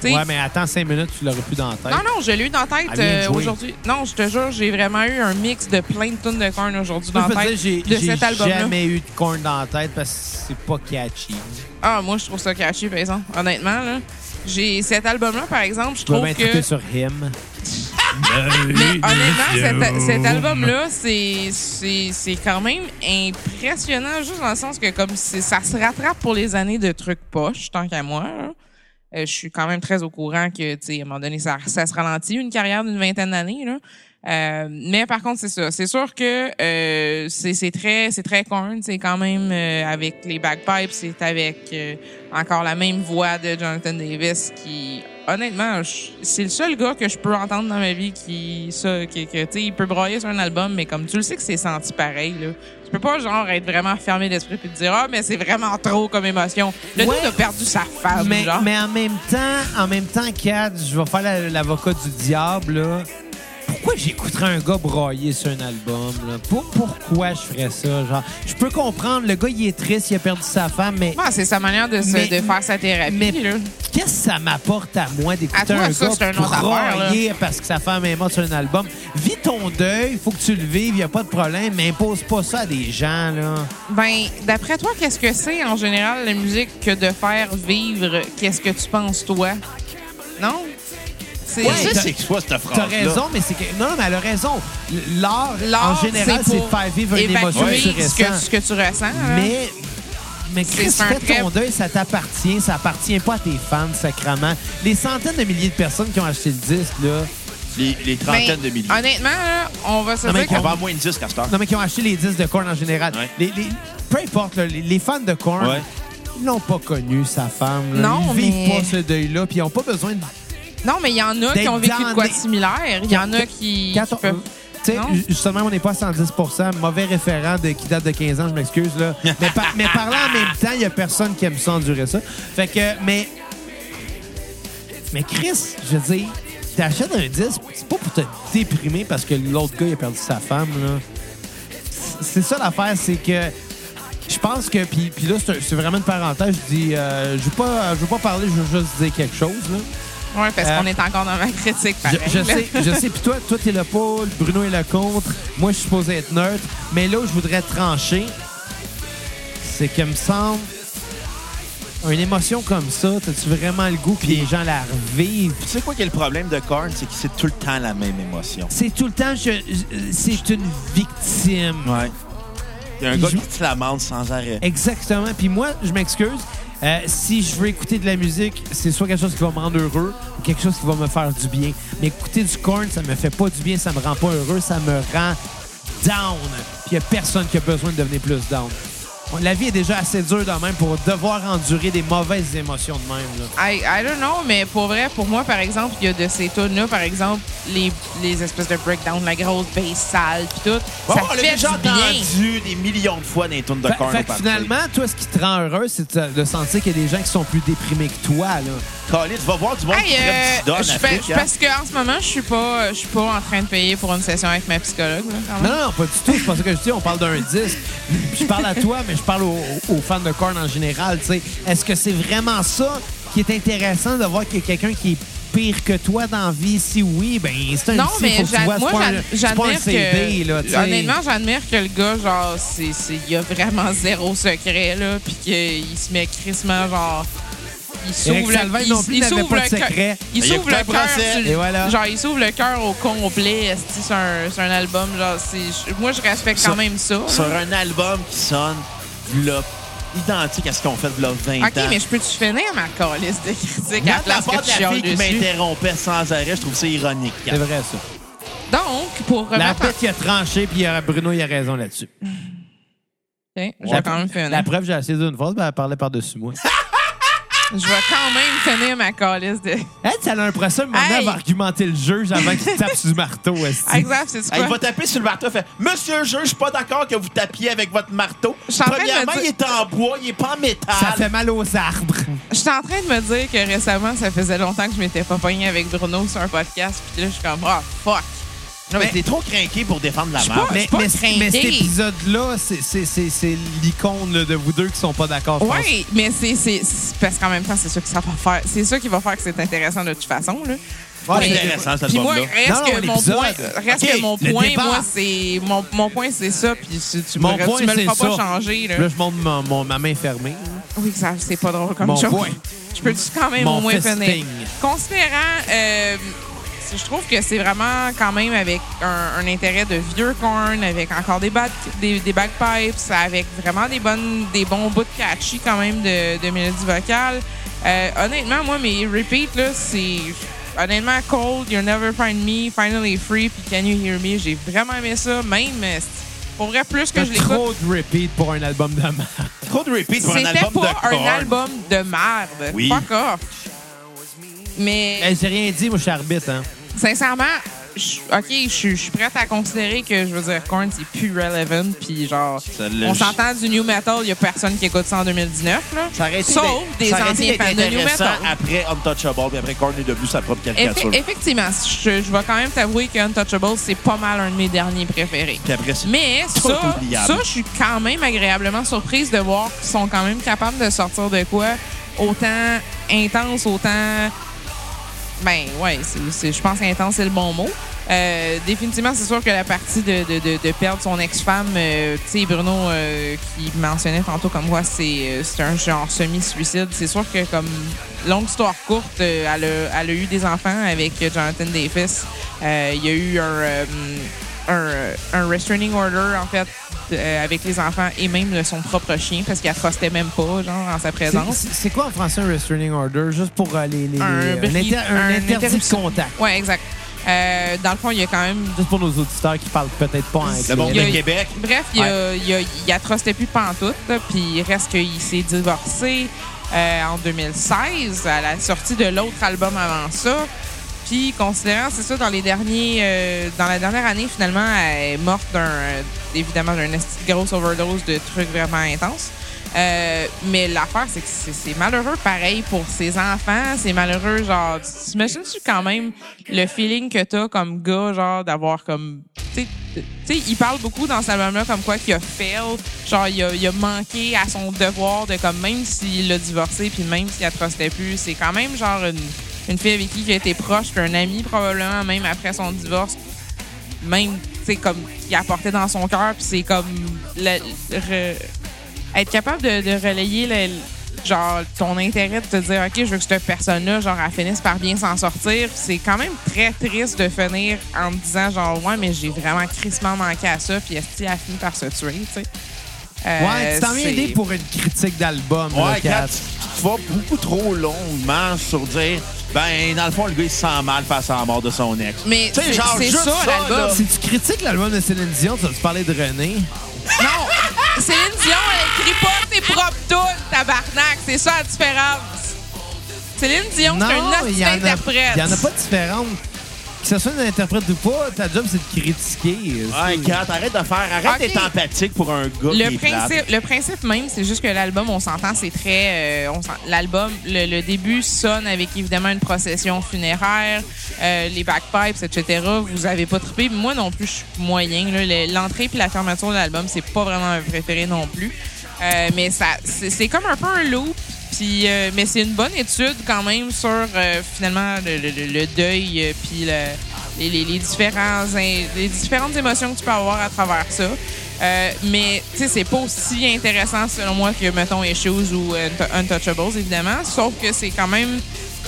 [SPEAKER 2] Ouais, mais attends cinq minutes, tu l'aurais plus dans la tête.
[SPEAKER 3] non, non, je l'ai eu dans la tête euh, aujourd'hui. Non, je te jure, j'ai vraiment eu un mix de plein de tunes de corn aujourd'hui dans la tête
[SPEAKER 2] dire,
[SPEAKER 3] de
[SPEAKER 2] j'ai j'ai
[SPEAKER 3] cet album-là.
[SPEAKER 2] jamais eu de corn dans la tête parce que c'est pas catchy.
[SPEAKER 3] Ah, moi, je trouve ça caché, par exemple. Honnêtement, là. J'ai cet album-là, par exemple, je trouve que.
[SPEAKER 2] sur Him.
[SPEAKER 3] Mais honnêtement, cet, cet album-là, c'est, c'est, c'est quand même impressionnant, juste dans le sens que comme ça se rattrape pour les années de trucs poches, tant qu'à moi. là. Euh, je suis quand même très au courant que, tu sais, à un moment donné, ça, ça se ralentit, une carrière d'une vingtaine d'années, là. Euh, mais par contre, c'est ça. C'est sûr que euh, c'est, très c'est très corn. C'est quand même euh, avec les bagpipes, c'est avec euh, encore la même voix de Jonathan Davis qui, honnêtement, c'est le seul gars que je peux entendre dans ma vie qui ça qui, que tu sais, il peut broyer sur un album, mais comme tu le sais que c'est senti pareil là. Tu peux pas genre être vraiment fermé d'esprit puis te dire ah mais c'est vraiment trop comme émotion. Le
[SPEAKER 2] Ouais.
[SPEAKER 3] dude a perdu sa femme
[SPEAKER 2] mais,
[SPEAKER 3] genre.
[SPEAKER 2] mais en même temps, en même temps, Kat, je vais faire la- l'avocat du diable, là. Pourquoi j'écouterais un gars broyer sur un album? Là? Pour- pourquoi je ferais ça? Genre, je peux comprendre, le gars, il est triste, il a perdu sa femme, mais
[SPEAKER 3] Ouais, c'est sa manière de, se-
[SPEAKER 2] Mais-
[SPEAKER 3] de faire sa thérapie
[SPEAKER 2] mais- qu'est-ce que ça m'apporte à moi d'écouter un
[SPEAKER 3] ça,
[SPEAKER 2] gars
[SPEAKER 3] affaire,
[SPEAKER 2] broyer parce que sa femme est morte sur un album? Vis ton deuil, il faut que tu le vives, il n'y a pas de problème, mais impose pas ça à des gens, là.
[SPEAKER 3] Ben, d'après toi, qu'est-ce que c'est en général la musique que de faire vivre? Qu'est-ce que tu penses toi? Non? C'est
[SPEAKER 2] Ouais,
[SPEAKER 1] c'est quoi cette
[SPEAKER 2] T'as
[SPEAKER 1] phrase
[SPEAKER 2] raison, mais c'est que. Non, non, mais elle a raison. L'art, en général,
[SPEAKER 3] c'est
[SPEAKER 2] de faire vivre une émotion que tu
[SPEAKER 3] ce que,
[SPEAKER 2] ressens.
[SPEAKER 3] ce que tu ressens. hein.
[SPEAKER 2] Mais, mais Chris, fais ton deuil, ça t'appartient. Ça appartient pas à tes fans, sacrement. Les centaines de milliers de personnes qui ont acheté le disque, là.
[SPEAKER 1] Les, les trentaines de milliers.
[SPEAKER 3] Honnêtement, là, on va se
[SPEAKER 2] Non, mais
[SPEAKER 3] dire que
[SPEAKER 1] On vend moins de disques à cette heure.
[SPEAKER 2] Non, mais qui ont acheté les disques de Korn en général.
[SPEAKER 1] Ouais.
[SPEAKER 2] Les, les- peu importe, là, les, fans de Korn,
[SPEAKER 1] Ouais.
[SPEAKER 2] ils n'ont pas connu sa femme. là.
[SPEAKER 3] Non,
[SPEAKER 2] ils vivent
[SPEAKER 3] mais-
[SPEAKER 2] pas ce deuil-là, puis ils n'ont pas besoin de
[SPEAKER 3] Non, mais il y en a qui ont vécu
[SPEAKER 2] dans
[SPEAKER 3] de quoi de
[SPEAKER 2] des-
[SPEAKER 3] similaire. Il y en a qui.
[SPEAKER 2] Quand
[SPEAKER 3] qui
[SPEAKER 2] on-
[SPEAKER 3] peuvent-
[SPEAKER 2] Tu sais,
[SPEAKER 3] Non?
[SPEAKER 2] justement, on n'est pas à 110% Mauvais référent de, qui date de 15 ans, je m'excuse. là. *laughs* mais, par- mais parlant en même temps, il n'y a personne qui aime ça endurer ça. Fait que, mais. Mais Chris, je veux dire, t'achètes un disque, c'est pas pour te déprimer parce que l'autre gars il a perdu sa femme. là. C'est ça l'affaire, c'est que. Je pense que, puis, puis là, c'est vraiment une parenthèse. Je dis, euh, je veux pas, je veux pas parler, je veux juste dire quelque chose. Là.
[SPEAKER 3] Ouais, parce
[SPEAKER 2] Euh,
[SPEAKER 3] qu'on est encore dans ma critique,
[SPEAKER 2] Je,
[SPEAKER 3] pareil.
[SPEAKER 2] je sais, je sais. Puis toi, toi, t'es le pour, Bruno est le contre. Moi, je suis supposé être neutre. Mais là où je voudrais trancher, c'est que me semble, une émotion comme ça, t'as-tu vraiment le goût que les gens la revivent?
[SPEAKER 1] Tu sais quoi qui est le problème de Korn? C'est que c'est tout le temps la même émotion.
[SPEAKER 2] C'est tout le temps, je- je- c'est une victime.
[SPEAKER 1] Ouais. Il y a un
[SPEAKER 2] Puis
[SPEAKER 1] gars
[SPEAKER 2] je-
[SPEAKER 1] qui te lamente sans arrêt.
[SPEAKER 2] Exactement. Puis moi, je m'excuse. Euh, si je veux écouter de la musique, c'est soit quelque chose qui va me rendre heureux ou quelque chose qui va me faire du bien. Mais écouter du corn, ça me fait pas du bien, ça me rend pas heureux, ça me rend down. Puis il y a personne qui a besoin de devenir plus down. La vie est déjà assez dure de même pour devoir endurer des mauvaises émotions de même. là.
[SPEAKER 3] I, I don't know, mais pour vrai, pour moi, par exemple, il y a de ces tunes-là, par exemple, les, les espèces de breakdown, la grosse bass sale, puis tout.
[SPEAKER 1] Bon,
[SPEAKER 3] ça
[SPEAKER 1] on l'a
[SPEAKER 3] fait
[SPEAKER 1] déjà entendu des millions de fois dans les tunes de
[SPEAKER 2] Fait,
[SPEAKER 1] Korn.
[SPEAKER 2] fait finalement, toi, ce qui te rend heureux, c'est de de sentir qu'il y a des gens qui sont plus déprimés que toi. Là.
[SPEAKER 1] Tu vas voir du monde
[SPEAKER 3] Hey,
[SPEAKER 1] qui
[SPEAKER 3] euh,
[SPEAKER 1] du
[SPEAKER 3] je fais-
[SPEAKER 1] Afrique. hein?
[SPEAKER 3] parce qu'en ce moment, je suis pas, je suis pas en train de payer pour une session avec ma psychologue. là, quand même.
[SPEAKER 2] Non, non, pas du tout. C'est pas ça que je dis. On parle d'un disque. Je parle à toi, mais je parle aux, aux fans de Korn en général. Est-ce que c'est vraiment ça qui est intéressant de voir qu'il y a quelqu'un qui est pire que toi dans la vie? Si oui, ben c'est un
[SPEAKER 3] Non,
[SPEAKER 2] petit,
[SPEAKER 3] mais
[SPEAKER 2] que vois,
[SPEAKER 3] moi, j'admire que...
[SPEAKER 2] là,
[SPEAKER 3] honnêtement, j'admire que le gars, genre, il a vraiment zéro secret, là, puis qu'il se met crissement, genre... Il s'ouvre le, il-
[SPEAKER 2] non plus
[SPEAKER 3] il
[SPEAKER 2] n'avait
[SPEAKER 3] s'ouvre
[SPEAKER 2] pas de
[SPEAKER 3] le cœur-. Il s'ouvre le
[SPEAKER 1] un
[SPEAKER 3] cœur.
[SPEAKER 2] voilà.
[SPEAKER 3] Genre, il s'ouvre le cœur au complet. C'est un, c'est un album, genre, c'est... Moi, je respecte quand même ça. là.
[SPEAKER 1] Sur un album qui sonne v'là, identique à ce qu'on fait de 20
[SPEAKER 3] OK,
[SPEAKER 1] ans.
[SPEAKER 3] mais je peux-tu finir ma calice de critiques à
[SPEAKER 1] Quand
[SPEAKER 3] la
[SPEAKER 1] la part
[SPEAKER 3] que
[SPEAKER 1] de la fille qui m'interrompait sans arrêt, je trouve ça ironique.
[SPEAKER 2] C'est vrai, ça.
[SPEAKER 3] Donc, pour
[SPEAKER 2] La
[SPEAKER 3] remettre...
[SPEAKER 2] bête qui a tranché, puis il y a- Bruno, il a raison là-dessus.
[SPEAKER 3] Ok, je
[SPEAKER 2] La-
[SPEAKER 3] vais quand même finir.
[SPEAKER 2] La preuve, j'ai essayé d'une fois, ben, elle parlait par-dessus moi. *laughs*
[SPEAKER 3] Je vais quand même finir ma calice de... *laughs*
[SPEAKER 2] Elle, ça a un procès, mais
[SPEAKER 3] Hey!
[SPEAKER 2] elle va argumenter le juge avant qu'il tape sur du marteau. *laughs*
[SPEAKER 3] Exact, c'est
[SPEAKER 1] Elle
[SPEAKER 3] quoi?
[SPEAKER 1] va taper sur le marteau, elle fait Monsieur le juge, je suis pas d'accord que vous tapiez avec votre marteau. Premièrement,
[SPEAKER 3] dire-
[SPEAKER 1] il est en bois, il est pas en métal.
[SPEAKER 2] Ça fait mal aux arbres.
[SPEAKER 3] Je suis en train de me dire que récemment, ça faisait longtemps que je m'étais pas pogné avec Bruno sur un podcast. Puis là, je suis comme, ah, fuck.
[SPEAKER 1] Non, mais
[SPEAKER 2] Mais-
[SPEAKER 1] t'es trop craqué pour défendre la marque.
[SPEAKER 2] Mais, cet épisode-là, c'est- c'est- c'est c'est l'icône de vous deux qui sont pas d'accord.
[SPEAKER 3] Oui, mais c'est c'est- c'est- parce qu'en même temps, c'est ça que ça va faire. C'est ça qui va faire que c'est intéressant de toute façon. Là. Mais-
[SPEAKER 1] intéressant, cet
[SPEAKER 3] Puis moi, reste
[SPEAKER 2] Non, non,
[SPEAKER 3] que mon point, reste que mon point, moi, c'est mon, mon point, c'est ça. Puis tu, tu,
[SPEAKER 2] Mon
[SPEAKER 3] me,
[SPEAKER 2] point,
[SPEAKER 3] tu me le
[SPEAKER 2] c'est
[SPEAKER 3] feras pas
[SPEAKER 2] ça.
[SPEAKER 3] changer. Là.
[SPEAKER 2] Là, je montre mon- mon- ma main fermée.
[SPEAKER 3] Oui, ça, c'est pas drôle comme
[SPEAKER 2] Mon
[SPEAKER 3] joke.
[SPEAKER 2] point.
[SPEAKER 3] Je peux quand même
[SPEAKER 2] Mon
[SPEAKER 3] au moins
[SPEAKER 2] fisting.
[SPEAKER 3] finir? Considérant, euh, je trouve que c'est vraiment quand même avec un, un intérêt de vieux corn, avec encore des, bat- des, des bagpipes, avec vraiment des bonnes, des bons bouts de catchy quand même de, de mélodie vocale. Euh, honnêtement, moi, mes repeats, là, c'est honnêtement Cold, You'll Never Find Me, Finally Free, puis Can You Hear Me. J'ai vraiment aimé ça, même. euh, Pour vrai, plus que je l'écoute.
[SPEAKER 2] trop de repeat pour un album de merde. *laughs*
[SPEAKER 1] Trop de repeat pour un
[SPEAKER 3] C'était
[SPEAKER 1] album
[SPEAKER 3] pas
[SPEAKER 1] de
[SPEAKER 3] un
[SPEAKER 1] Korn.
[SPEAKER 3] album de merde.
[SPEAKER 1] Oui.
[SPEAKER 3] Fuck off. Mais
[SPEAKER 2] Hey, J'ai rien dit, moi, je suis arbitre. Hein.
[SPEAKER 3] Sincèrement, je- OK, je suis- je suis prête à considérer que, je veux dire, Korn, c'est plus relevant. Puis genre,
[SPEAKER 1] Ça l'a-
[SPEAKER 3] on s'entend du new metal, il y a personne qui écoute ça en 2019. Là.
[SPEAKER 1] Ça aurait été
[SPEAKER 3] Sauf des
[SPEAKER 1] ça aurait été
[SPEAKER 3] anciens fans de new metal.
[SPEAKER 1] après Untouchable, puis après Korn est devenu sa propre caricature.
[SPEAKER 3] Effe- effectivement, je, je vais quand même t'avouer que Untouchable, c'est pas mal un de mes derniers préférés.
[SPEAKER 1] Puis après, c'est
[SPEAKER 3] Mais ça,
[SPEAKER 1] oubliable.
[SPEAKER 3] ça, je suis quand même agréablement surprise de voir qu'ils sont quand même capables de sortir de quoi autant intense, autant. Ben, c'est- je pense intense, c'est le bon mot. Euh, définitivement, c'est sûr que la partie de, de, de, perdre son ex-femme, euh, tu sais, Bruno euh, qui mentionnait tantôt comme moi, c'est euh, un genre semi-suicide. C'est sûr que, comme longue histoire courte, euh, elle, a, elle a eu des enfants avec Jonathan Davis. Euh, Il y a eu un, un, un restraining order, en fait, euh, avec les enfants et même de son propre chien parce qu'elle trustait même pas, genre, en sa présence.
[SPEAKER 2] C'est- quoi en français un restraining order? Juste pour euh, les, les-
[SPEAKER 3] Un
[SPEAKER 2] les-
[SPEAKER 3] bris-
[SPEAKER 2] inter- un
[SPEAKER 3] un
[SPEAKER 2] interdit de contact.
[SPEAKER 3] Ouais, exact. Euh, dans le fond, il y a quand même
[SPEAKER 2] Juste pour nos auditeurs qui parlent peut-être pas anglais.
[SPEAKER 1] le monde de
[SPEAKER 3] a-
[SPEAKER 1] Québec.
[SPEAKER 3] Bref, il, a, il, a, il a trustait plus pantoute, puis il reste qu'il s'est divorcé euh, en 2016, à la sortie de l'autre album avant ça. Puis, considérant, c'est ça, dans les derniers, euh, dans la dernière année, finalement, elle est morte d'un, euh, évidemment, d'une grosse overdose de trucs vraiment intenses. Euh, mais l'affaire, c'est que c'est malheureux pareil pour ses enfants. C'est malheureux, genre, tu- t'imagines-tu quand même le feeling que t'as comme gars, genre, d'avoir comme. Tu sais, il parle beaucoup dans cet album-là comme quoi qu'il a fail. Genre, il a, il a manqué à son devoir de, comme, même s'il a divorcé, puis même s'il la trustait plus, c'est quand même, genre, une, une fille avec qui a été proche, puis un ami, probablement, même après son divorce même, tu sais, comme, qui apportait dans son cœur, puis c'est comme, le- re- être capable de, de relayer, le, genre, ton intérêt de te dire, OK, je veux que cette personne-là, genre, elle finisse par bien s'en sortir. Puis C'est quand même très triste de finir en me disant, genre, ouais, mais j'ai vraiment crissement manqué à ça, puis est-ce a fini par se tuer, tu sais? Euh,
[SPEAKER 2] Ouais, tu t'en viens
[SPEAKER 3] c'est-
[SPEAKER 2] aidé pour une critique d'album. là,
[SPEAKER 1] Ouais.
[SPEAKER 2] Kat,
[SPEAKER 1] vas beaucoup trop longuement sur dire, ben, dans le fond, le gars, il se sent mal face à la mort de son ex.
[SPEAKER 3] Mais
[SPEAKER 1] Tu sais,
[SPEAKER 3] c'est
[SPEAKER 1] genre,
[SPEAKER 3] c'est
[SPEAKER 1] juste
[SPEAKER 3] ça,
[SPEAKER 1] ça,
[SPEAKER 3] l'album.
[SPEAKER 1] là.
[SPEAKER 2] Si tu critiques l'album de Céline Dion, tu vas te parler de René?
[SPEAKER 3] Non, Céline Dion, elle écrit pas ses propres tunes, tabarnak. C'est ça la différence. Céline Dion, c'est un
[SPEAKER 2] il
[SPEAKER 3] hostie
[SPEAKER 2] y en a-
[SPEAKER 3] interprète.
[SPEAKER 2] Il y en a pas de différente. Que ce soit une interprète ou pas, ta job, c'est de critiquer.
[SPEAKER 1] Ouais, Kat, arrête de faire, arrête
[SPEAKER 3] Ok.
[SPEAKER 1] d'être empathique pour un gars qui
[SPEAKER 3] Le
[SPEAKER 1] est plate.
[SPEAKER 3] principe, le principe même, c'est juste que l'album, on s'entend, c'est très. euh, L'album, le, le début sonne avec évidemment une procession funéraire, euh, les backpipes, etc. Vous avez pas trippé. Moi non plus, je suis moyen. L'entrée puis la fermeture de l'album, c'est pas vraiment un préféré non plus. Euh, mais ça, c'est c'est comme un peu un loop. Euh, mais c'est une bonne étude quand même sur euh, finalement le, deuil euh, puis le- les, les- différentes émotions que tu peux avoir à travers ça. Mais tu sais, c'est pas aussi intéressant selon moi que mettons Issues ou Unt- Untouchables évidemment, sauf que c'est quand même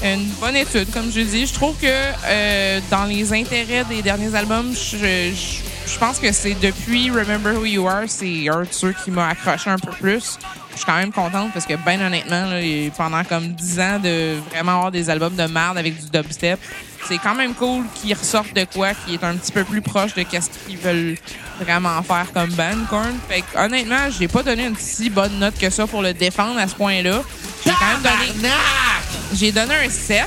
[SPEAKER 3] une bonne étude, comme je dis. Je trouve que dans les intérêts des derniers albums, je, je, je pense que c'est depuis Remember Who You Are, c'est un de ceux qui m'a accroché un peu plus. Je suis quand même contente parce que, ben honnêtement, là, pendant comme 10 ans de vraiment avoir des albums de merde avec du dubstep, c'est quand même cool qu'ils ressortent de quoi qui est un petit peu plus proche de qu'est-ce qu'ils veulent vraiment faire comme band, Korn. Fait que, honnêtement, j'ai pas donné une si bonne note que ça pour le défendre à ce point-là. J'ai quand même donné... J'ai donné un 7.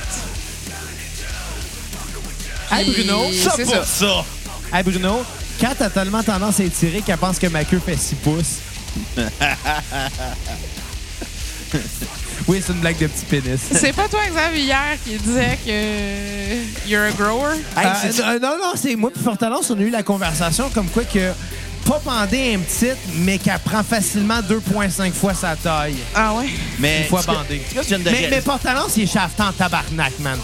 [SPEAKER 2] Hey, Bruno,
[SPEAKER 1] Ça
[SPEAKER 3] c'est
[SPEAKER 1] pour
[SPEAKER 3] ça.
[SPEAKER 1] ça.
[SPEAKER 2] Hey Bruno, Kat a tellement tendance à étirer qu'elle pense que ma queue fait 6 pouces. oui, c'est une blague de petit pénis.
[SPEAKER 3] C'est pas toi, Xavier, hier, qui disait que you're a grower?
[SPEAKER 1] Hey,
[SPEAKER 2] Euh, euh, non, non, c'est moi puis Fortalance, on a eu la conversation comme quoi que pas bandée un petite, mais qu'elle prend facilement 2,5 fois sa taille.
[SPEAKER 3] Ah ouais?
[SPEAKER 1] mais
[SPEAKER 2] Une fois
[SPEAKER 1] tu sais-
[SPEAKER 2] bandé.
[SPEAKER 1] tu sais ce que je viens de
[SPEAKER 2] Mais, mais Portalance, il est shaftant en tabarnak, man.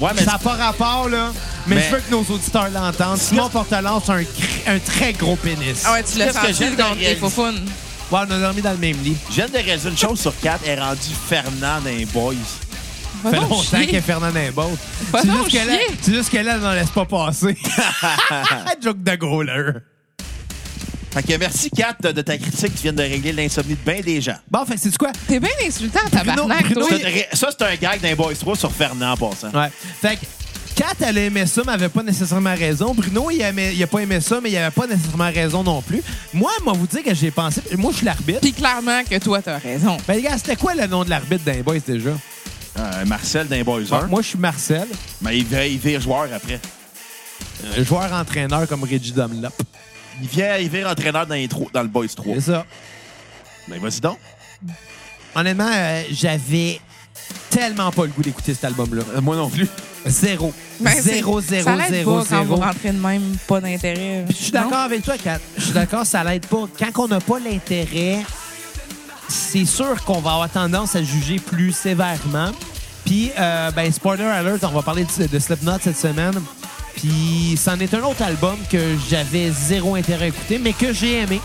[SPEAKER 1] Ouais, mais
[SPEAKER 2] ça n'a pas rapport, là. Mais,
[SPEAKER 1] Mais-
[SPEAKER 2] je veux que nos auditeurs l'entendent. Simon Portalance a un, un très gros pénis.
[SPEAKER 3] Ah ouais, tu l'as
[SPEAKER 1] que
[SPEAKER 3] senti
[SPEAKER 1] de
[SPEAKER 3] contre tes faufounes.
[SPEAKER 2] Ouais, on a dormi dans le même lit.
[SPEAKER 1] je viens de réaliser une chose sur 4, elle est rendue Fernand d'un boys.
[SPEAKER 2] Ça fait longtemps qu'il est Fernand Dimbaud.
[SPEAKER 3] Va
[SPEAKER 2] C'est juste que là,
[SPEAKER 3] chier.
[SPEAKER 2] c'est juste que là, elle n'en laisse pas passer. *laughs* *laughs* Joke de goaler.
[SPEAKER 1] Fait que merci, Kat, de, ta critique qui vient de régler l'insomnie de bien des gens.
[SPEAKER 2] Bon, fait que c'est quoi?
[SPEAKER 3] T'es bien insultant, tabarnak,
[SPEAKER 2] Bruno,
[SPEAKER 3] toi.
[SPEAKER 1] Ça, ça, c'est un gag d'un Boys 3 sur Fernand en passant.
[SPEAKER 2] Ouais. Fait que Kat, elle a aimé ça, mais elle avait pas nécessairement raison. Bruno, il, aimait- il a pas aimé ça, mais il avait pas nécessairement raison non plus. Moi, moi, vous dire que j'ai pensé. Moi, je suis l'arbitre.
[SPEAKER 3] Puis clairement que toi, t'as raison.
[SPEAKER 2] Ben, les gars, c'était quoi le nom de l'arbitre d'un boys déjà?
[SPEAKER 1] Euh, Marcel d'un Boys 1.
[SPEAKER 2] Moi, je suis Marcel,
[SPEAKER 1] Mais il vire, il vire joueur après.
[SPEAKER 2] euh, joueur-entraîneur comme Reggie Dunlop.
[SPEAKER 1] Il vient, il vire entraîneur dans, les tro- dans le Boys 3.
[SPEAKER 2] C'est ça.
[SPEAKER 1] Ben, vas-y donc.
[SPEAKER 2] Honnêtement, euh, j'avais tellement pas le goût d'écouter cet album-là.
[SPEAKER 1] Euh, moi non plus.
[SPEAKER 2] Zéro.
[SPEAKER 3] Ben, c'est-
[SPEAKER 2] zéro, zéro,
[SPEAKER 3] ça l'aide
[SPEAKER 2] zéro,
[SPEAKER 3] pas quand vous
[SPEAKER 2] zéro.
[SPEAKER 3] rentrez de même, pas d'intérêt.
[SPEAKER 2] Puis Je suis d'accord avec toi, Kat. Je suis d'accord, ça l'aide pas. Quand on n'a pas l'intérêt, c'est sûr qu'on va avoir tendance à juger plus sévèrement. Puis, euh, ben, spoiler alert, on va parler de, de Slipknot cette semaine. Puis, c'en est un autre album que j'avais zéro intérêt à écouter, mais que j'ai aimé.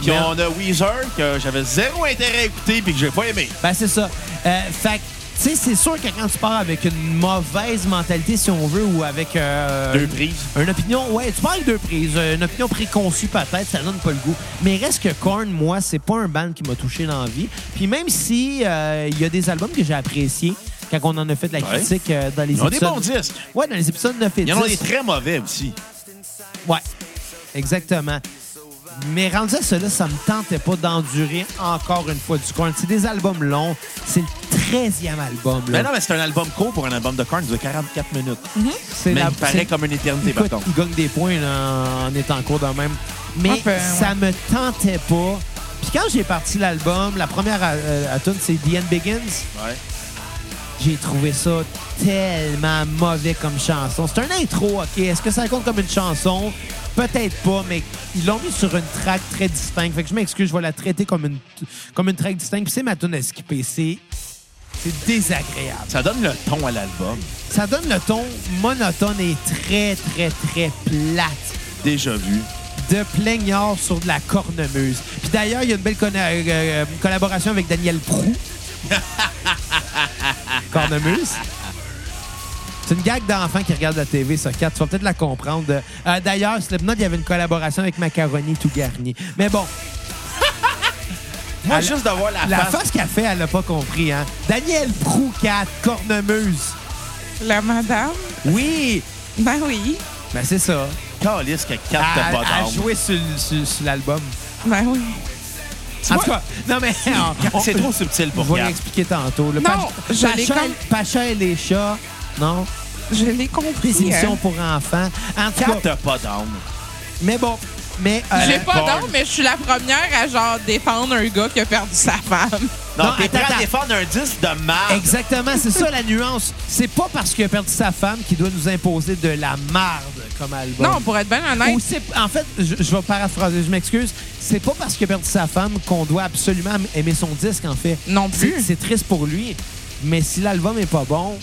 [SPEAKER 1] Puis
[SPEAKER 2] Mais-
[SPEAKER 1] on a Weezer, que j'avais zéro intérêt à écouter puis que j'ai pas aimé.
[SPEAKER 2] Ben, c'est ça. Euh, fait que, tu sais, c'est sûr que quand tu pars avec une mauvaise mentalité, si on veut, ou avec. euh,
[SPEAKER 1] Deux prises.
[SPEAKER 2] Une opinion, ouais, tu parles avec deux prises. Euh, Une opinion préconçue, peut-être, ça donne pas le goût. Mais reste que Korn, moi, c'est pas un band qui m'a touché dans la vie. Puis même si euh, il y a des albums que j'ai appréciés quand on en a fait de la
[SPEAKER 1] Ouais.
[SPEAKER 2] critique euh, dans les
[SPEAKER 1] Ils ont des
[SPEAKER 2] épisodes.
[SPEAKER 1] bons disques.
[SPEAKER 2] Ouais, dans les épisodes 9 et 10.
[SPEAKER 1] Il y en a des très mauvais aussi.
[SPEAKER 2] Ouais, exactement. Mais rendu à cela, ça me tentait pas d'endurer encore une fois du Korn. C'est des albums longs. C'est le 13e album. là.
[SPEAKER 1] Mais non, mais c'est un album court pour un album de Korn, il dure 44 minutes.
[SPEAKER 2] C'est
[SPEAKER 1] Mais
[SPEAKER 2] la-
[SPEAKER 1] il paraît comme une éternité, par
[SPEAKER 2] Écoute,
[SPEAKER 1] contre.
[SPEAKER 2] il gagne des points là, en étant court de même. Mais
[SPEAKER 3] peu, ouais.
[SPEAKER 2] ça me tentait pas. Puis quand j'ai parti l'album, la première euh, à tune, c'est The End Begins.
[SPEAKER 1] Ouais.
[SPEAKER 2] J'ai trouvé ça tellement mauvais comme chanson. C'est un intro, OK? Est-ce que ça compte comme une chanson? Peut-être pas, mais ils l'ont mis sur une track très distincte. Fait que je m'excuse, je vais la traiter comme une, comme une track distincte. Puis c'est ma tune à skipper. C'est c'est désagréable.
[SPEAKER 1] Ça donne le ton à l'album.
[SPEAKER 2] Ça donne le ton monotone et très, très, très plate.
[SPEAKER 1] Déjà vu.
[SPEAKER 2] de plaignard sur de la cornemuse. Puis d'ailleurs, il y a une belle euh, euh, collaboration avec Daniel Prou. *laughs* cornemuse. C'est une gag d'enfant qui regarde la TV sur 4. Tu vas peut-être la comprendre. Euh, d'ailleurs, Slipknot, il y avait une collaboration avec Macaroni tout garni. Mais bon, *laughs*
[SPEAKER 1] Moi,
[SPEAKER 2] Elle-
[SPEAKER 1] juste de voir la,
[SPEAKER 2] la
[SPEAKER 1] face.
[SPEAKER 2] face qu'elle fait, elle l'a pas compris. Hein? Daniel Prou 4, cornemuse.
[SPEAKER 3] La madame?
[SPEAKER 2] Oui,
[SPEAKER 3] Ben oui.
[SPEAKER 2] ben c'est ça.
[SPEAKER 1] Calice que 4
[SPEAKER 2] Elle
[SPEAKER 1] t'as pas
[SPEAKER 2] a
[SPEAKER 1] d'âme.
[SPEAKER 2] joué sur- sur l'album.
[SPEAKER 3] Ben oui. *laughs*
[SPEAKER 2] En tout cas, non mais...
[SPEAKER 1] C'est trop subtil pour
[SPEAKER 2] On va
[SPEAKER 1] Kat.
[SPEAKER 2] l'expliquer tantôt. Le
[SPEAKER 3] Non, je
[SPEAKER 2] Pacha,
[SPEAKER 3] comme-
[SPEAKER 2] Pacha et les chats, non?
[SPEAKER 3] Je l'ai compris.
[SPEAKER 2] Des émissions
[SPEAKER 3] hein.
[SPEAKER 2] pour enfants. En tout
[SPEAKER 1] 4
[SPEAKER 2] cas,
[SPEAKER 1] t'as pas d'âme.
[SPEAKER 2] mais bon, mais... euh,
[SPEAKER 3] J'ai pas d'âme, mais je suis la première à genre défendre un gars qui a perdu sa femme. *laughs*
[SPEAKER 1] Non, t'es prêt à défendre un disque de marde.
[SPEAKER 2] Exactement, c'est ça la nuance. C'est pas parce qu'il a perdu sa femme qu'il doit nous imposer de la marde comme album.
[SPEAKER 3] Non, pour être bien honnête,
[SPEAKER 2] Ou c'est- en fait, je, je vais paraphraser, je m'excuse. C'est pas parce qu'il a perdu sa femme qu'on doit absolument aimer son disque, en fait.
[SPEAKER 3] non
[SPEAKER 2] C'est
[SPEAKER 3] plus.
[SPEAKER 2] c'est triste pour lui. Mais si l'album est pas bon,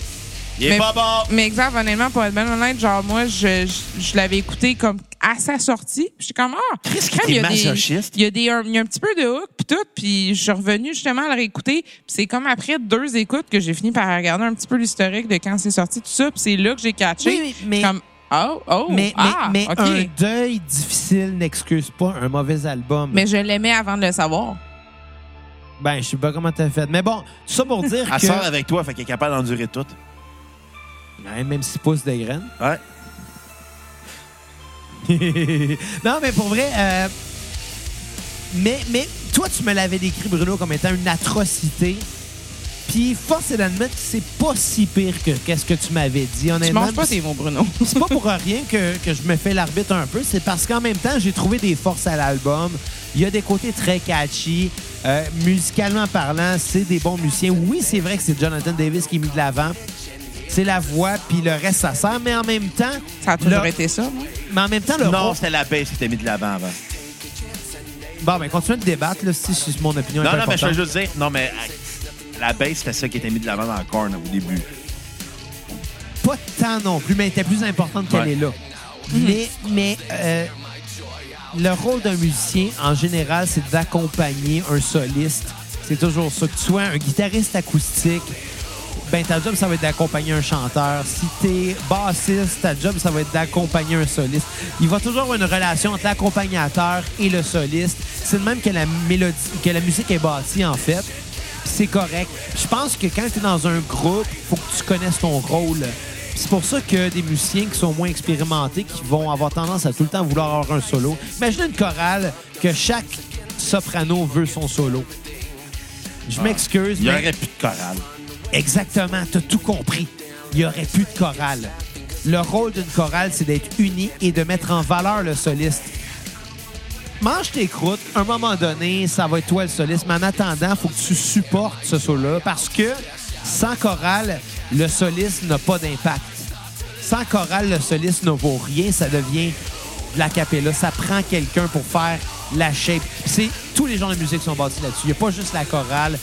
[SPEAKER 1] Il est
[SPEAKER 3] Mais-
[SPEAKER 1] pas bon.
[SPEAKER 3] Mais exact, honnêtement, pour être bien honnête, genre, moi, je, je, je l'avais écouté comme à sa sortie. Puis J'étais comme, ah,
[SPEAKER 1] Chris,
[SPEAKER 3] crème,
[SPEAKER 1] t'es
[SPEAKER 3] il y a des-
[SPEAKER 1] masochiste.
[SPEAKER 3] Il y, a des, un, il y a un petit peu de hook, puis tout. Puis je suis revenu justement à le réécouter. Puis c'est comme après deux écoutes que j'ai fini par regarder un petit peu l'historique de quand c'est sorti, tout ça. Puis c'est là que j'ai catché.
[SPEAKER 2] Oui, oui, mais-
[SPEAKER 3] Comme, oh, oh,
[SPEAKER 2] mais,
[SPEAKER 3] ah,
[SPEAKER 2] mais, un deuil difficile n'excuse pas un mauvais album.
[SPEAKER 3] Mais je l'aimais avant de le savoir.
[SPEAKER 2] Ben, je sais pas comment t'as fait. Mais bon, tout ça pour dire *laughs*
[SPEAKER 1] Elle
[SPEAKER 2] que...
[SPEAKER 1] sort avec toi, fait qu'elle est capable d'endurer tout.
[SPEAKER 2] Ouais, même 6 pouces de graines.
[SPEAKER 1] Ouais. *laughs*
[SPEAKER 2] non, mais pour vrai... euh, Mais, mais toi, tu me l'avais décrit, Bruno, comme étant une atrocité. Puis, force est d'admettre que c'est pas si pire que qu'est-ce que tu m'avais dit,
[SPEAKER 3] Tu
[SPEAKER 2] honnêtement.
[SPEAKER 3] manges pas tes mots, Bruno. *laughs*
[SPEAKER 2] c'est pas pour rien que, que je me fais l'arbitre un peu. C'est parce qu'en même temps, j'ai trouvé des forces à l'album. Il y a des côtés très catchy. Euh, musicalement parlant, c'est des bons musiciens. Oui, c'est vrai que c'est Jonathan Davis qui est mis de l'avant. C'est la voix, puis le reste, ça sert. Mais en même temps,
[SPEAKER 3] Ça a toujours
[SPEAKER 2] le-
[SPEAKER 3] été ça, moi.
[SPEAKER 2] mais en même temps, le
[SPEAKER 1] Non, c'était la baisse qui t'a mis de l'avant avant.
[SPEAKER 2] Bon, ben, continuez de débattre, là, si, si mon opinion
[SPEAKER 1] Non,
[SPEAKER 2] est
[SPEAKER 1] non, mais je veux juste dire, non, mais la baisse, c'était ça qui était mis de l'avant dans le corn au début.
[SPEAKER 2] Pas tant non plus, mais elle était plus importante qu'elle
[SPEAKER 1] Ouais.
[SPEAKER 2] est là. Mais, mais euh, le rôle d'un musicien, en général, c'est d'accompagner un soliste. C'est toujours ça. Que tu sois un guitariste acoustique, ben ta job, ça va être d'accompagner un chanteur. Si t'es bassiste, ta job, ça va être d'accompagner un soliste. Il va toujours avoir une relation entre l'accompagnateur et le soliste. C'est le même que la mélodie, que la musique est bâtie, en fait. C'est correct. Je pense que quand tu es dans un groupe, faut que tu connaisses ton rôle. C'est pour ça que des musiciens qui sont moins expérimentés, qui vont avoir tendance à tout le temps vouloir avoir un solo. Imaginez une chorale que chaque soprano veut son solo. Je m'excuse,
[SPEAKER 1] Il n'y
[SPEAKER 2] mais
[SPEAKER 1] aurait plus de chorale.
[SPEAKER 2] exactement, tu as tout compris. Il n'y aurait plus de chorale. Le rôle d'une chorale, c'est d'être uni et de mettre en valeur le soliste. Mange tes croûtes. À un moment donné, ça va être toi le soliste. Mais en attendant, il faut que tu supportes ce solo-là parce que sans chorale, le soliste n'a pas d'impact. Sans chorale, le soliste ne vaut rien. Ça devient de la capella. Ça prend quelqu'un pour faire la shape. C'est tous les genres de musique sont bâtis là-dessus. Il n'y a pas juste la chorale.